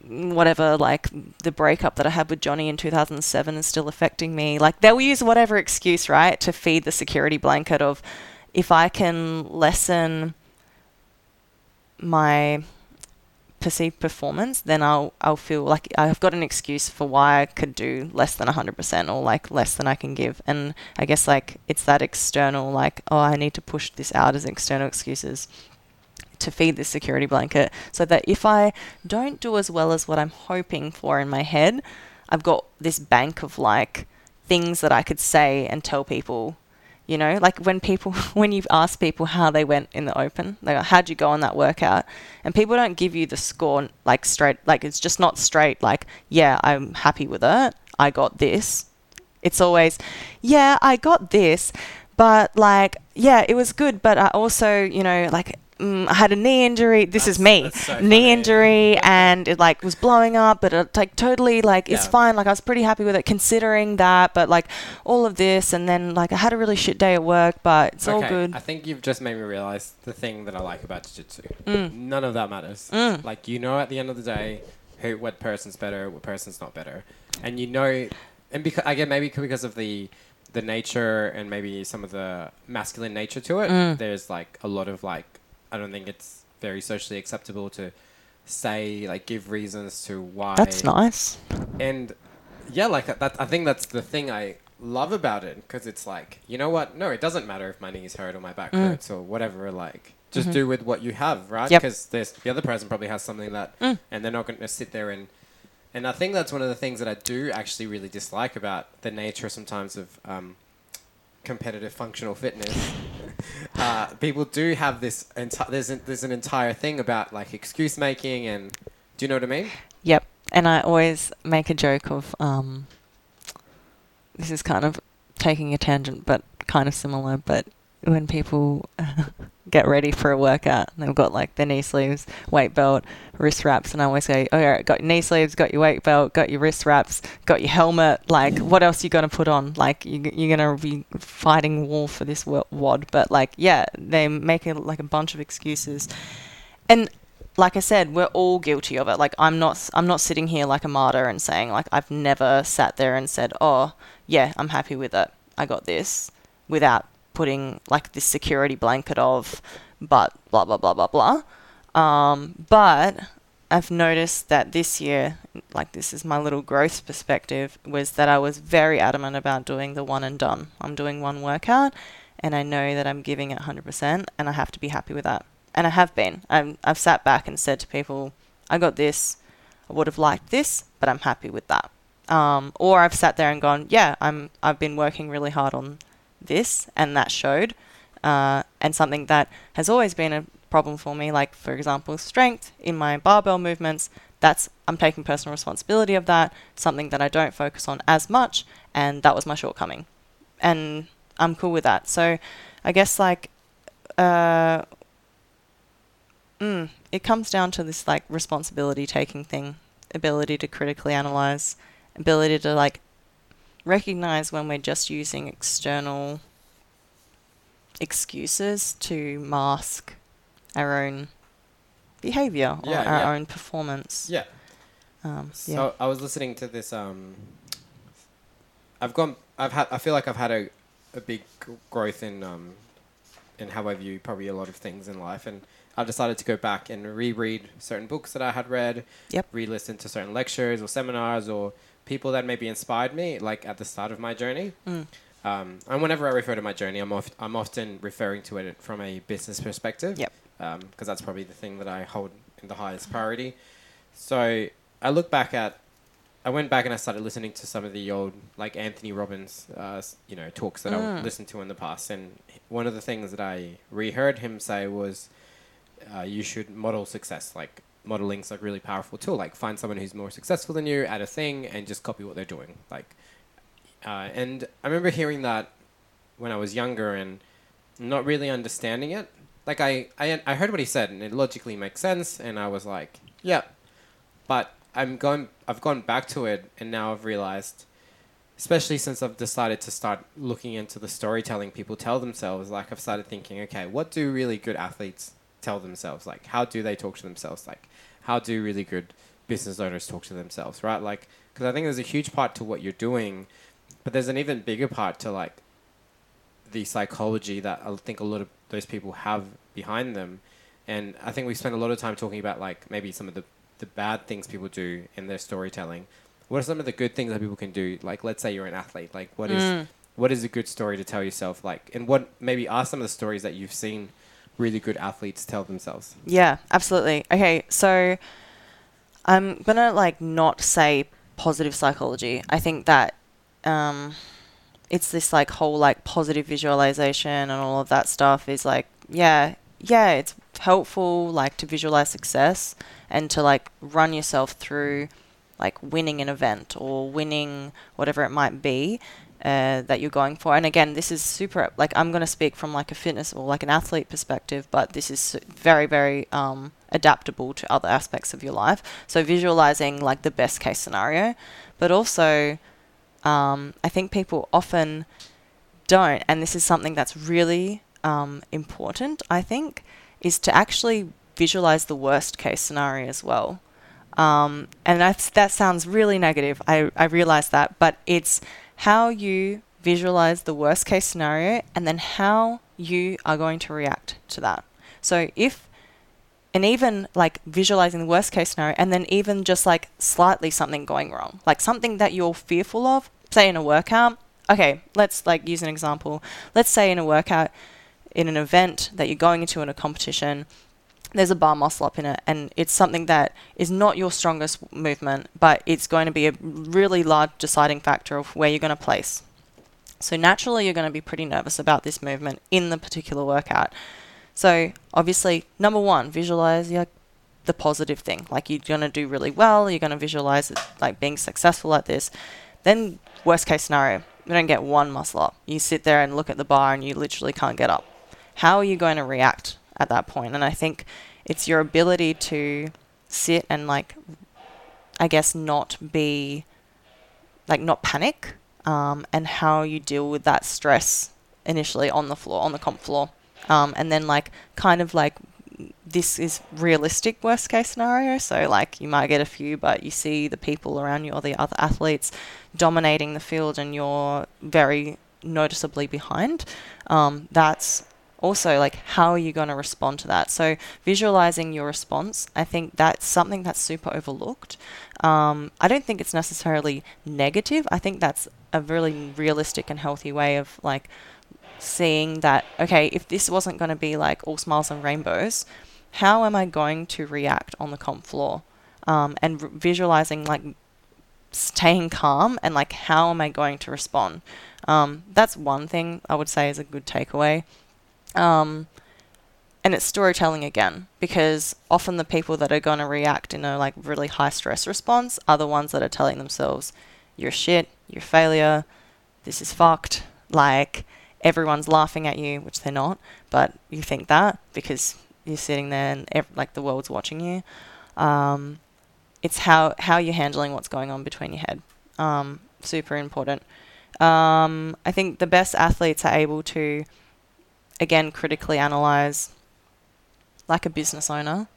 whatever, like the breakup that I had with Johnny in 2007 is still affecting me. Like they'll use whatever excuse, right, to feed the security blanket of if I can lessen my perceived performance, then I'll I'll feel like I've got an excuse for why I could do less than 100% or like less than I can give. And I guess like it's that external like oh I need to push this out as external excuses to feed this security blanket so that if I don't do as well as what I'm hoping for in my head, I've got this bank of like things that I could say and tell people you know, like when people, when you ask people how they went in the open, like how'd you go on that workout, and people don't give you the score like straight, like it's just not straight. Like, yeah, I'm happy with it. I got this. It's always, yeah, I got this, but like, yeah, it was good, but I also, you know, like mm, I had a knee injury. This That's- is me, so knee injury, and it like was blowing up, but it like totally like it's fine. Like I was pretty happy with it considering that, but like all of this, and then like I had a really shit day at work, but it's all good. I think you've just made me realize the thing that I like about jiu-jitsu. Mm. None of that matters. Mm. Like you know, at the end of the day, who what person's better, what person's not better, and you know, and because again maybe because of the the nature and maybe some of the masculine nature to it, Mm. there's like a lot of like I don't think it's very socially acceptable to say like give reasons to why That's nice. and yeah, like that. I think that's the thing I love about it because it's like you know what? No, it doesn't matter if my knees hurt or my back Mm. hurts or whatever. Like, just Mhm. do with what you have, right? Yep. Because there's the other person probably has something that, Mm. and they're not going to sit there and. And I think that's one of the things that I do actually really dislike about the nature sometimes of um, competitive functional fitness. uh, people do have this. Enti- there's an, there's an entire thing about like excuse making and. Do you know what I mean? Yep. And I always make a joke of um, this is kind of taking a tangent, but kind of similar. But when people get ready for a workout, and they've got like their knee sleeves, weight belt, wrist wraps, and I always say, "Oh, yeah, got your knee sleeves, got your weight belt, got your wrist wraps, got your helmet. Like, what else you gonna put on? Like, you, you're gonna be fighting war for this wad." But like, yeah, they make it like a bunch of excuses, and like I said, we're all guilty of it. Like I'm not I'm not sitting here like a martyr and saying like I've never sat there and said, "Oh, yeah, I'm happy with it. I got this." Without putting like this security blanket of but blah blah blah blah blah. Um, but I've noticed that this year, like this is my little growth perspective, was that I was very adamant about doing the one and done. I'm doing one workout and I know that I'm giving it 100% and I have to be happy with that and I have been. I'm, I've sat back and said to people, I got this. I would have liked this, but I'm happy with that. Um, or I've sat there and gone, yeah, I'm. I've been working really hard on this, and that showed. Uh, and something that has always been a problem for me, like for example, strength in my barbell movements. That's I'm taking personal responsibility of that. Something that I don't focus on as much, and that was my shortcoming, and I'm cool with that. So, I guess like. Uh, Mm, it comes down to this like responsibility taking thing, ability to critically analyze, ability to like recognize when we're just using external excuses to mask our own behavior or Yeah, our yeah. own performance. Yeah. Um, So yeah. I was listening to this. Um, I've gone. I've had. I feel like I've had a, a big growth in um, in how I view probably a lot of things in life, and I've decided to go back and reread certain books that I had read. Yep. Re-listen to certain lectures or seminars or people that maybe inspired me, like at the start of my journey. Mm. Um, and whenever I refer to my journey, I'm oft- I'm often referring to it from a business perspective. Yep. Because that's probably the thing that I hold in the highest priority. So I look back at, I went back and I started listening to some of the old like Anthony Robbins, uh, you know, talks that I Mm. listened to in the past, and one of the things that I reheard him say was, uh, you should model success. Like modeling's like really powerful tool. Like find someone who's more successful than you at a thing and just copy what they're doing. Like, uh, and I remember hearing that when I was younger and not really understanding it. Like I, I, I heard what he said and it logically makes sense, and I was like, yeah. But I'm going. I've gone back to it, and now I've realized, especially since I've decided to start looking into the storytelling people tell themselves. Like I've started thinking, okay, what do really good athletes tell themselves? Like how do they talk to themselves? Like how do really good business owners talk to themselves? Right? Like because I think there's a huge part to what you're doing, but there's an even bigger part to like the psychology that I think a lot of those people have behind them. And I think we spend a lot of time talking about like maybe some of the, the bad things people do in their storytelling. What are some of the good things that people can do? Like let's say you're an athlete. Like what is Mm. what is a good story to tell yourself? Like and what maybe are some of the stories that you've seen really good athletes tell themselves? Yeah, absolutely. Okay, so I'm gonna like not say positive psychology. I think that um, it's this like whole like positive visualization and all of that stuff is like yeah, yeah, it's helpful like to visualize success and to like run yourself through like winning an event or winning whatever it might be uh, that you're going for. And again, this is super. Like I'm going to speak from like a fitness or like an athlete perspective, but this is very very um, adaptable to other aspects of your life. So visualizing like the best case scenario, but also um, I think people often don't, and this is something that's really um, important. I think is to actually visualize the worst case scenario as well. Um, and that sounds really negative. I, I realize that, but it's how you visualize the worst case scenario and then how you are going to react to that. So if, and even like visualizing the worst case scenario and then even just like slightly something going wrong, like something that you're fearful of, say in a workout. Okay, let's like use an example. Let's say in a workout, in an event that you're going into in a competition, there's a bar muscle up in it, and it's something that is not your strongest movement, but it's going to be a really large deciding factor of where you're going to place. So naturally, you're going to be pretty nervous about this movement in the particular workout. So obviously, number one, visualize your the positive thing. Like you're going to do really well. You're going to visualize it, like being successful at this. Then worst case scenario, you don't get one muscle up. You sit there and look at the bar, and you literally can't get up. How are you going to react at that point? And I think it's your ability to sit and like, I guess, not be like not panic, um, and how you deal with that stress initially on the floor, on the comp floor, um, and then like kind of like this is realistic worst case scenario. So like you might get a few, but you see the people around you or the other athletes dominating the field, and you're very noticeably behind. Um, that's also like how are you going to respond to that? So visualizing your response i think that's something that's super overlooked. Um, i don't think it's necessarily negative. I think that's a really realistic and healthy way of like seeing that okay if this wasn't going to be like all smiles and rainbows how am i going to react on the comp floor? Um, and r- visualizing like staying calm and like how am i going to respond? Um, that's one thing i would say is a good takeaway um, and it's storytelling again because often the people that are going to react in a like really high stress response are the ones that are telling themselves you're shit you're failure this is fucked like everyone's laughing at you which they're not but you think that because you're sitting there and ev- like the world's watching you. Um, it's how how you're handling what's going on between your head. Um, super important. Um, i think the best athletes are able to again critically analyze like a business owner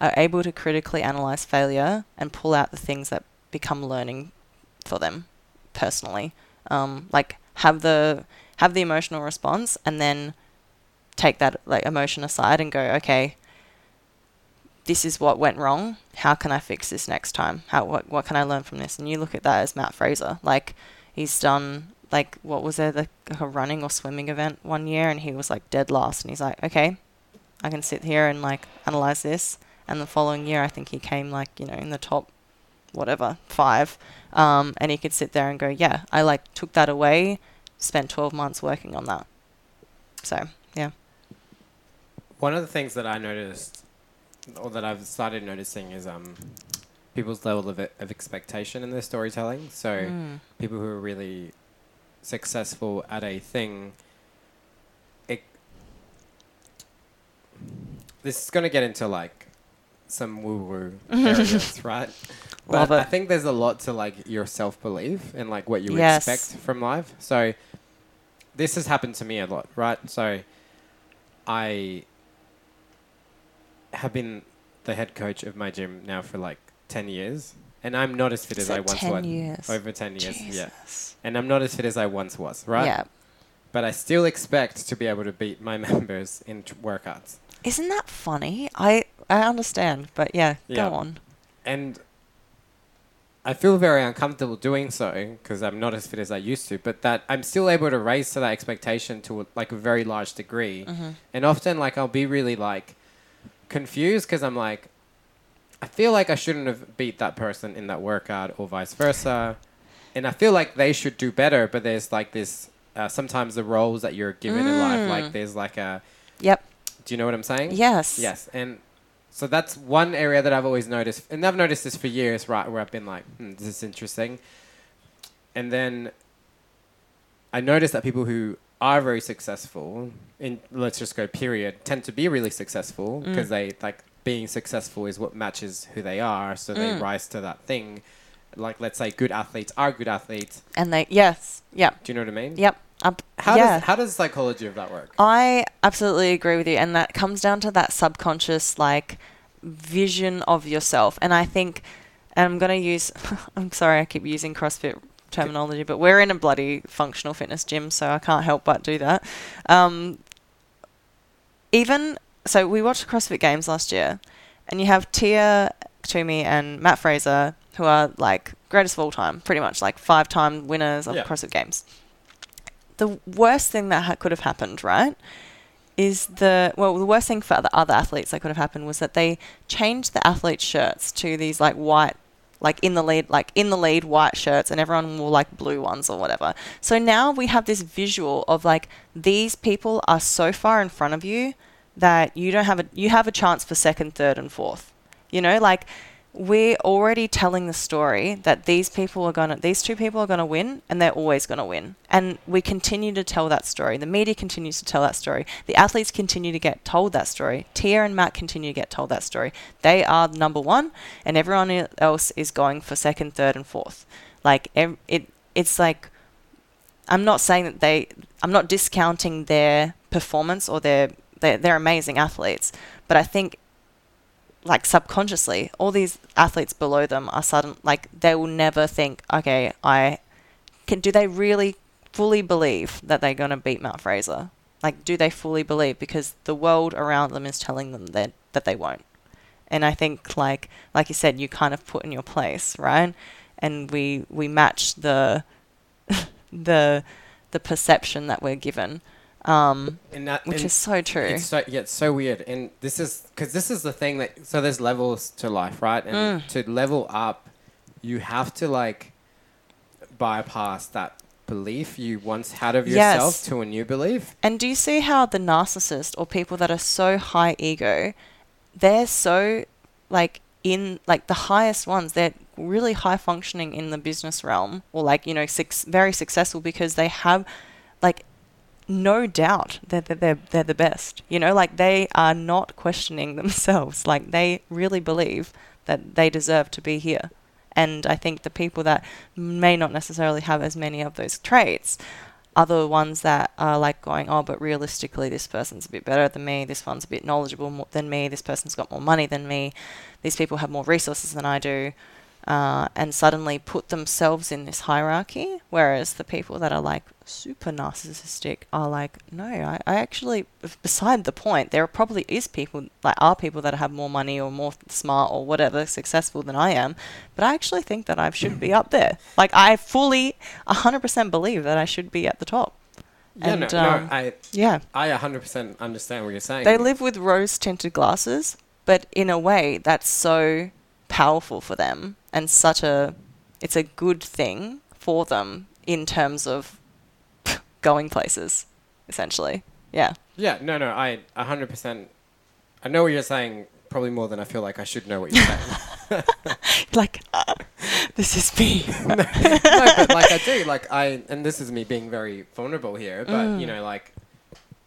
are able to critically analyze failure and pull out the things that become learning for them personally. Um, like have the have the emotional response and then take that like emotion aside and go okay this is what went wrong. How can i fix this next time? How what, what can i learn from this? And you look at that as matt fraser. Like he's done like what was there the a running or swimming event one year and he was like dead last and he's like okay i can sit here and like analyze this and the following year I think he came like you know in the top whatever five, um, and he could sit there and go, yeah, I like took that away, spent twelve months working on that. So yeah, One of the things that I noticed, or that I've started noticing, is um, people's level of, of expectation in their storytelling. So Mm. people who are really successful at a thing, it, this is going to get into like some woo woo areas, right? Love But I think there's a lot to like your self belief and like what you Yes. expect from life. So this has happened to me a lot, right? So I have been the head coach of my gym now for like 10 years. And I'm not as fit as So I once 10 was. years. Over 10 years, yeah. Jesus. And I'm not as fit as I once was, right? Yeah. But I still expect to be able to beat my members in t- workouts. Isn't that funny? I I understand, but yeah, Yeah. go on. And I feel very uncomfortable doing so because I'm not as fit as I used to, but that I'm still able to raise to that expectation to a, like a very large degree. Mm-hmm. And often, like, I'll be really like confused because I'm like, I feel like I shouldn't have beat that person in that workout or vice versa. And I feel like they should do better, but there's like this uh, sometimes the roles that you're given in life, Mm. like, there's like a, Yep. do you know what I'm saying? Yes. Yes, and so that's one area that I've always noticed, and I've noticed this for years, right? Where I've been like, hmm, "This is interesting," and then I noticed that people who are very successful, in let's just go period, tend to be really successful Mm. because they like being successful is what matches who they are, so they Mm. rise to that thing. Like, let's say good athletes are good athletes. And they yes. Yep. Do you know what I mean? Yep. Up, How yeah. does how does psychology of that work? I absolutely agree with you, and that comes down to that subconscious like vision of yourself. And I think, and I'm gonna use, I'm sorry, I keep using CrossFit terminology, but we're in a bloody functional fitness gym, so I can't help but do that. Um, even so, we watched CrossFit Games last year, and you have Tia Toomey and Matt Fraser, who are like greatest of all time, pretty much like five-time winners of Yeah. CrossFit Games. The worst thing that ha- could have happened, right, is the well, the worst thing for the other athletes that could have happened was that they changed the athlete shirts to these like white like in the lead like in the lead white shirts and everyone wore like blue ones or whatever. So now we have this visual of like these people are so far in front of you that you don't have a you have a chance for second, third and fourth. You know, like we're already telling the story that these people are gonna these two people are gonna win and they're always gonna win. And we continue to tell that story. The media continues to tell that story. The athletes continue to get told that story. Tia and Matt continue to get told that story. They are number one and everyone else is going for second, third and fourth. Like it it's like I'm not saying that they I'm not discounting their performance or their they're, they're amazing athletes, but I think like subconsciously all these athletes below them are sudden like they will never think okay I can do they really fully believe that they're going to beat Matt Fraser? Like do they fully believe? Because the world around them is telling them that that they won't. And I think like like you said you kind of put in your place right? And we we match the the the perception that we're given um, And that, which is so true It's so yeah, it's so weird, and this is because this is the thing that so there's levels to life, right? And Mm. to level up, you have to like bypass that belief you once had of Yes. yourself to a new belief. And do you see how the narcissist or people that are so high ego, they're so like in like the highest ones, they're really high functioning in the business realm or like, you know, six, very successful because they have like no doubt that they're, they're, they're the best. You know, like they are not questioning themselves. Like they really believe that they deserve to be here. And I think the people that may not necessarily have as many of those traits are the ones that are like going, oh, but realistically, this person's a bit better than me. This one's a bit knowledgeable than me. This person's got more money than me. These people have more resources than I do. Uh, and suddenly put themselves in this hierarchy. Whereas the people that are like super narcissistic are like, no, I, I actually, beside the point, there probably is people, like, are people that have more money or more smart or whatever successful than I am. But I actually think that I should be up there. Like, I fully, 100% believe that I should be at the top. Yeah, And, no, um, no, I Yeah. I 100% understand what you're saying. They live with rose tinted glasses, but in a way that's so powerful for them and such a it's a good thing for them in terms of going places essentially yeah Yeah, no, no, I 100%. I know what you're saying, probably more than I feel like I should know what you're saying. like ah, this is me no, but like I do, like I, and this is me being very vulnerable here, but Mm. you know, like,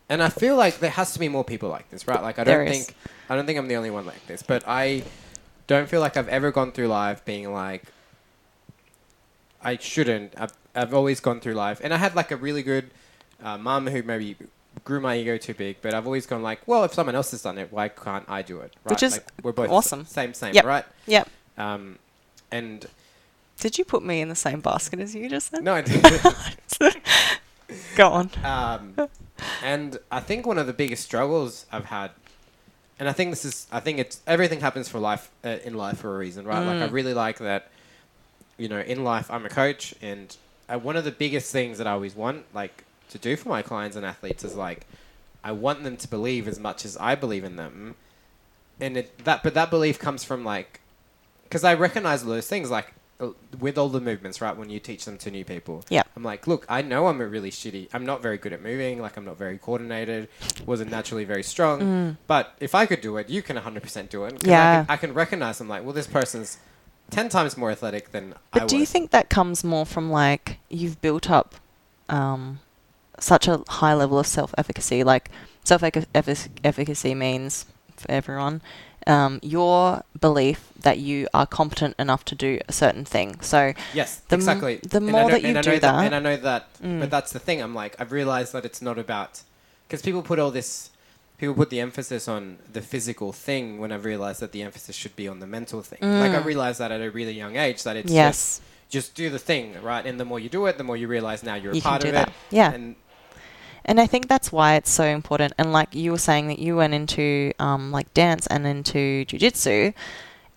and I feel like there has to be more people like this, right? Like, I don't There is. think, I don't think I'm the only one like this, but I don't feel like I've ever gone through life being like, I shouldn't. I've, I've always gone through life, and I had like a really good uh, mum who maybe grew my ego too big, but I've always gone like, well, if someone else has done it, why can't I do it? Right? Which is like, we're both awesome. Same, same, Yep. right? yep Um, and did you put me in the same basket as you just said no, I didn't. go on Um, and I think one of the biggest struggles I've had, and I think this is, I think it's everything happens for life uh, in life for a reason, right? Like I Mm. really like that. You know, in life, I'm a coach, and uh, one of the biggest things that I always want, like, to do for my clients and athletes is like, I want them to believe as much as I believe in them, and it, that, but that belief comes from like, because I recognize all those things, like with all the movements, right? When you teach them to new people, Yeah. I'm like, look, I know I'm a really shitty. I'm not very good at moving. Like, I'm not very coordinated. Wasn't naturally very strong. Mm. But if I could do it, you can 100% do it. 'Cause I Yeah. can, I can recognize. I'm like, well, this person's 10 times more athletic than I But was. do you think that comes more from like you've built up um, such a high level of self efficacy? Like self efficacy means for everyone um, your belief that you are competent enough to do a certain thing. So Yes, the m- exactly. the And more know- that you do know that- and I know that, Mm. but that's the thing. I'm like, I've realized that it's not about because people put all this, people put the emphasis on the physical thing when I've realized that the emphasis should be on the mental thing. Like I Mm. realized that at a really young age that it's just yes, just do the thing, right? And the more you do it, the more you realize now you're you a part of that. it. Yeah. And And I think that's why it's so important. And like you were saying that you went into um, like dance and into jujitsu,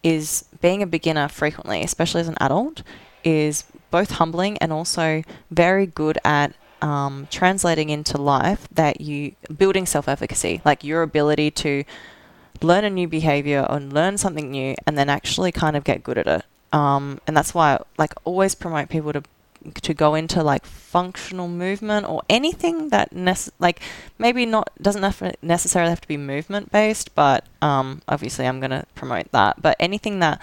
is being a beginner frequently, especially as an adult, is both humbling and also very good at um, translating into life that you building self efficacy, like your ability to learn a new behavior or learn something new and then actually kind of get good at it. Um, and that's why I like always promote people to to go into like functional movement or anything that nece- like maybe not doesn't nef- necessarily have to be movement based but um, obviously i'm going to promote that. But anything that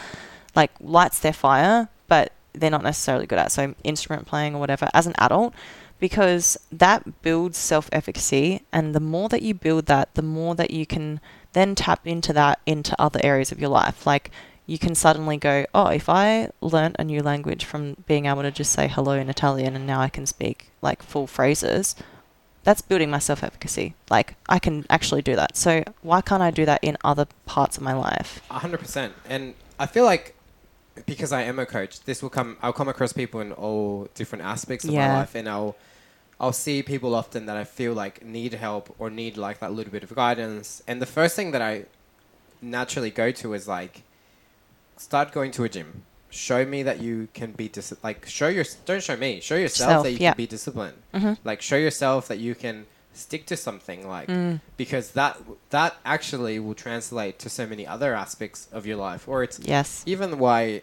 like lights their fire but they're not necessarily good at so instrument playing or whatever as an adult because that builds self-efficacy and the more that you build that the more that you can then tap into that into other areas of your life. Like you can suddenly go, oh, if I learnt a new language from being able to just say hello in Italian and now I can speak like full phrases, that's building my self efficacy. Like I can actually do that. So why can't I do that in other parts of my life? A hundred percent. And I feel like because I am a coach, this will come. I'll come across people in all different aspects of Yeah. my life, and I'll I'll see people often that I feel like need help or need like that little bit of guidance. And the first thing that I naturally go to is like start going to a gym. Show me that you can be dis- like show your don't show me show yourself Self, that you yeah. can be disciplined. Mm-hmm. Like show yourself that you can stick to something like Mm. because that that actually will translate to so many other aspects of your life or it's Yes. even why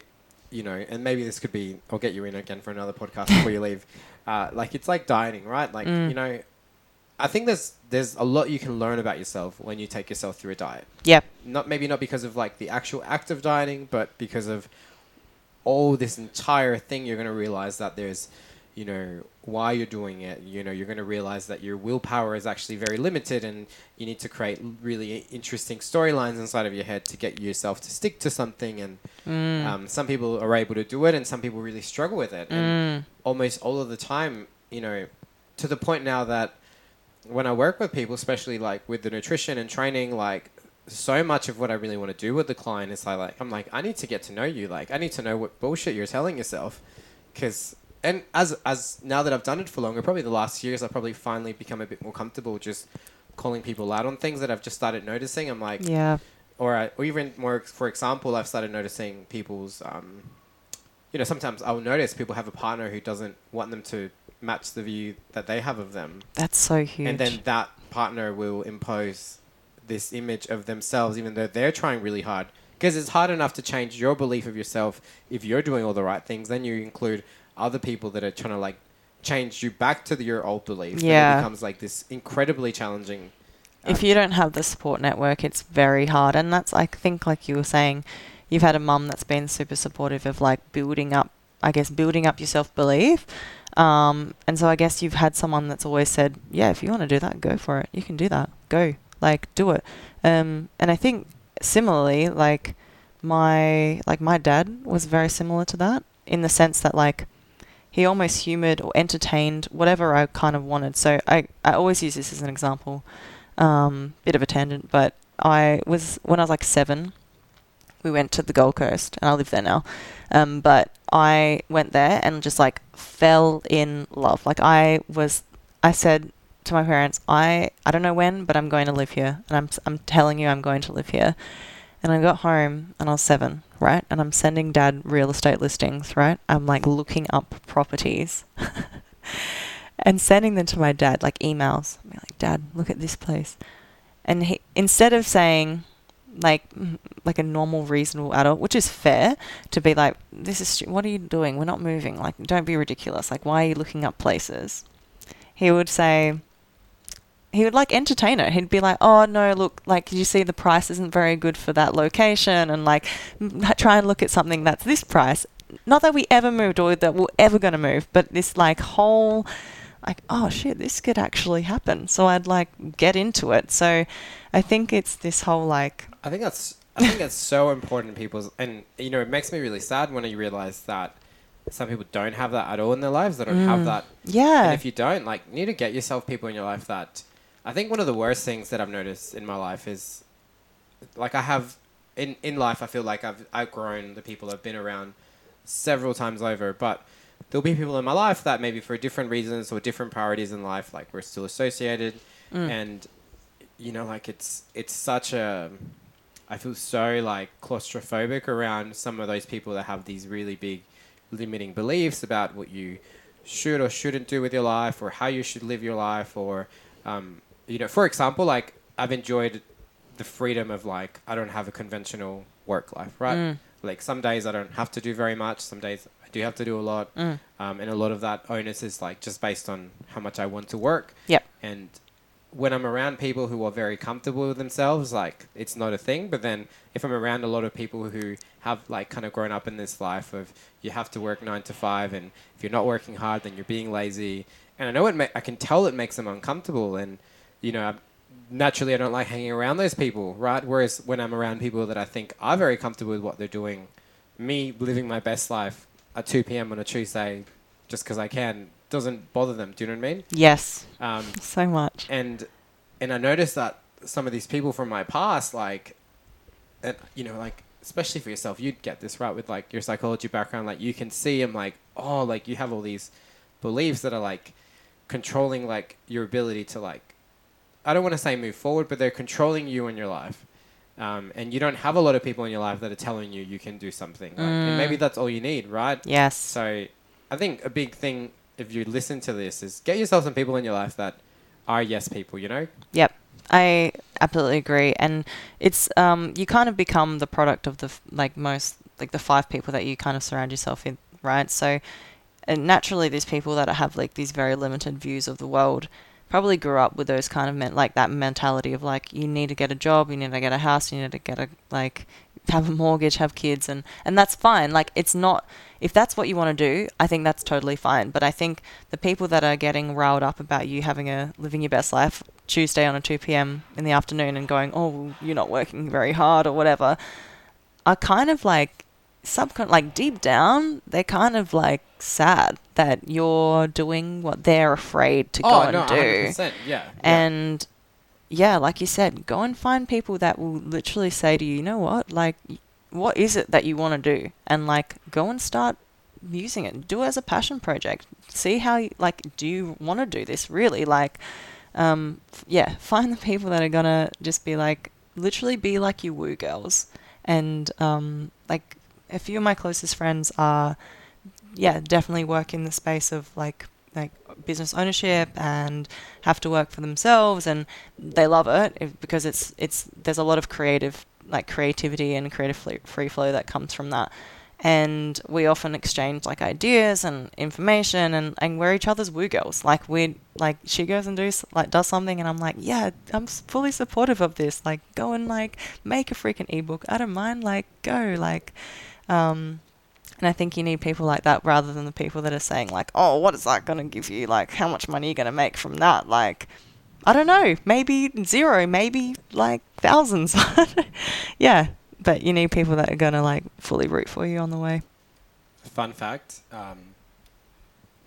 you know and maybe this could be i'll get you in again for another podcast before you leave uh, like it's like dieting right like Mm. you know i think there's there's a lot you can learn about yourself when you take yourself through a diet Yep. not maybe not because of like the actual act of dieting but because of all this entire thing you're going to realize that there's you know why you're doing it you know you're going to realize that your willpower is actually very limited and you need to create really interesting storylines inside of your head to get yourself to stick to something and Mm. um, some people are able to do it and some people really struggle with it and Mm. almost all of the time you know to the point now that when i work with people especially like with the nutrition and training like so much of what i really want to do with the client is I like i'm like i need to get to know you. Like i need to know what bullshit you're telling yourself. Because and as as now that i've done it for longer probably the last years i've probably finally become a bit more comfortable just calling people out on things that i've just started noticing. I'm like Yeah. or, I, or even more for example i've started noticing people's um, you know sometimes i'll notice people have a partner who doesn't want them to match the view that they have of them That's so huge. and then that partner will impose this image of themselves, even though they're trying really hard. Because it's hard enough to change your belief of yourself if you're doing all the right things. Then you include other people that are trying to like change you back to the, your old beliefs. Yeah. it becomes like this incredibly challenging. if um, you don't have the support network, it's very hard. And that's, I think, like you were saying, you've had a mum that's been super supportive of like building up, I guess, building up your self belief. Um, and so I guess you've had someone that's always said, yeah, if you want to do that, go for it. You can do that. Go, like, do it. Um, and I think similarly, like my like my dad was very similar to that in the sense that like he almost humored or entertained whatever I kind of wanted. So I, I always use this as an example. Um, bit of a tangent, but I was when I was like seven, we went to the Gold Coast, and I live there now. Um, but I went there and just like fell in love. Like I was, I said to my parents, I I don't know when, but I'm going to live here, and I'm I'm telling you, I'm going to live here. And I got home and I was seven, right? And I'm sending dad real estate listings, right? I'm like looking up properties and sending them to my dad, like emails. I'm like, Dad, look at this place. And he, instead of saying, like, like a normal, reasonable adult, which is fair, to be like, this is, stu- what are you doing? We're not moving. Like, don't be ridiculous. Like, why are you looking up places? He would say, he would like entertain it. He'd be like, "Oh no, look, like you see, the price isn't very good for that location, and like try and look at something that's this price." Not that we ever moved or that we're ever going to move, but this like whole, like, oh shit, this could actually happen. So I'd like get into it. So I think it's this whole like, I think that's I think that's so important in people's and you know it makes me really sad when you realize that some people don't have that at all in their lives. They don't have Mm. that yeah, And if you don't, like, you need to get yourself people in your life that. I think one of the worst things that I've noticed in my life is, like, I have in in life. I feel like I've outgrown the people I've been around several times over, but there'll be people in my life that maybe for different reasons or different priorities in life, like we're still associated, Mm. and you know, like it's it's such a. I feel so like claustrophobic around some of those people that have these really big limiting beliefs about what you should or shouldn't do with your life or how you should live your life or um, you know for example like i've enjoyed the freedom of like i don't have a conventional work life right Mm. like some days i don't have to do very much some days i do have to do a lot Mm. um, and a lot of that onus is like just based on how much i want to work Yep. and when i'm around people who are very comfortable with themselves like it's not a thing but then if i'm around a lot of people who have like kind of grown up in this life of you have to work nine to five and if you're not working hard then you're being lazy. And i know it ma- i can tell it makes them uncomfortable and you know I'm, naturally i don't like hanging around those people right? Whereas when i'm around people that i think are very comfortable with what they're doing me living my best life at 2 p.m on a tuesday just because i can doesn't bother them do you know what i mean yes, um, so much. and and I noticed that some of these people from my past, like, and you know, like especially for yourself, you'd get this right with like your psychology background. Like you can see them, like, oh, like you have all these beliefs that are like controlling like your ability to like, I don't want to say move forward, but they're controlling you in your life. Um, and you don't have a lot of people in your life that are telling you you can do something. Like, And maybe that's all you need, right? Yes. So I think a big thing if you listen to this is get yourself some people in your life that are yes people, you know? Yep. I absolutely agree, and it's um you kind of become the product of the like most like the five people that you kind of surround yourself in, right? So, and naturally, these people that have like these very limited views of the world probably grew up with those kind of men like that mentality of like you need to get a job, you need to get a house, you need to get a like have a mortgage, have kids, and and that's fine. Like it's not if that's what you want to do, I think that's totally fine. But I think the people that are getting riled up about you having a living your best life Tuesday on a 2 p.m. in the afternoon and going, oh, you're not working very hard or whatever, are kind of like subcon like deep down, they're kind of like sad that you're doing what they're afraid to go oh, and no, do. 100%. Yeah. yeah. And yeah, like you said, go and find people that will literally say to you, you know what, like, what is it that you want to do? And like, go and start using it. Do it as a passion project. See how, you, like, do you want to do this really? Like, um, f- yeah, find the people that are gonna just be like, literally be like you woo girls. And um, like, a few of my closest friends are, yeah, definitely work in the space of like, like business ownership and have to work for themselves, and they love it because it's it's there's a lot of creative like creativity and creative free flow that comes from that. And we often exchange like ideas and information, and, and we're each other's woo girls. Like we like she goes and does like does something, and I'm like, yeah, I'm fully supportive of this. Like go and like make a freaking ebook. I don't mind. Like go like. Um, and I think you need people like that rather than the people that are saying like, "Oh, what is that going to give you? Like, how much money are you going to make from that?" Like, I don't know, maybe zero, maybe like thousands. yeah, but you need people that are going to like fully root for you on the way. Fun fact: um,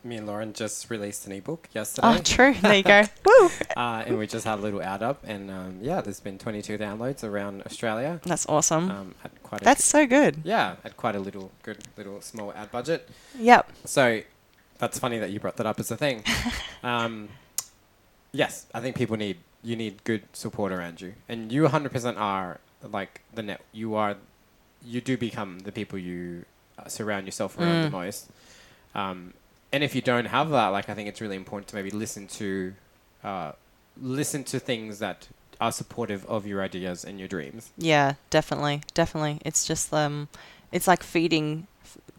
me and Lauren just released an ebook yesterday. Oh, true. There you go. Woo! uh, and we just had a little ad up, and um, yeah, there's been 22 downloads around Australia. That's awesome. Um, at quite a That's so good. yeah, at quite a little good little small ad budget. Yep. So that's funny that you brought that up as a thing. um, yes, I think people need you need good support around you, and you 100% are like the net. You are, you do become the people you uh, surround yourself around the Mm. most. Um, and if you don't have that, like I think it's really important to maybe listen to, uh, listen to things that are supportive of your ideas and your dreams. Yeah, definitely, definitely. It's just um, it's like feeding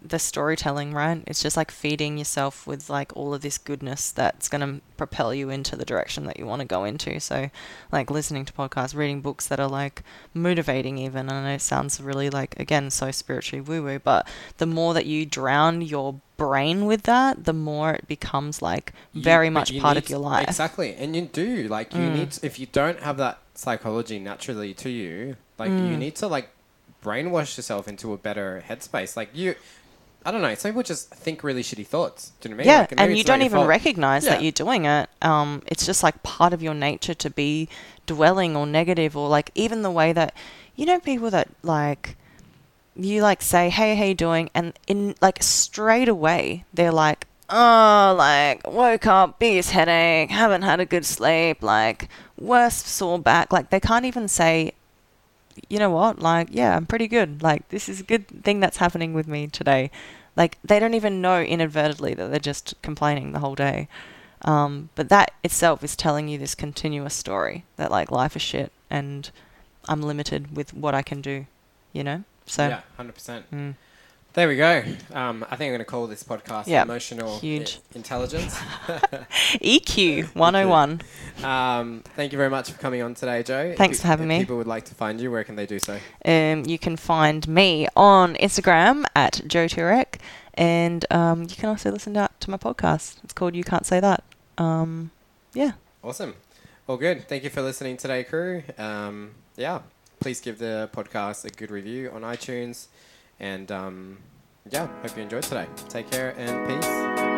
the storytelling, right? It's just like feeding yourself with like all of this goodness that's gonna propel you into the direction that you want to go into. So, like listening to podcasts, reading books that are like motivating, even. I know it sounds really like again so spiritually woo woo, but the more that you drown your brain with that, the more it becomes like very but much part of your life. Exactly, and you do like you Mm. need to, if you don't have that psychology naturally to you, like you Mm. need to like brainwash yourself into a better headspace. Like you, I don't know. Some people just think really shitty thoughts. Do you know what I mean? Yeah, Like, and you don't even fault. recognize that you're doing it. Um, it's just like part of your nature to be dwelling or negative, or like even the way that you know people that like you like say, "Hey, how you doing?" and in like straight away they're like, "Oh, like woke up, biggest headache, haven't had a good sleep, like worst sore back." Like they can't even say. You know what? Like, yeah, I'm pretty good. Like, this is a good thing that's happening with me today like they don't even know inadvertently that they're just complaining the whole day um, but that itself is telling you this continuous story that like life is shit and i'm limited with what i can do you know so yeah, hundred percent. mm, There we go. Um, I think I'm going to call this podcast Yeah, emotional i- huge. intelligence. eq 101 um, thank you very much for coming on today, Joe. Thanks for having if me. People would like to find you. Where can they do so? um, you can find me on instagram at joe turek and um, you can also listen to, to my podcast it's called you can't say that um, yeah Awesome. Well, good. Thank you for listening today, crew. Um, yeah, please give the podcast a good review on iTunes. And um, yeah, hope you enjoyed today. Take care and peace.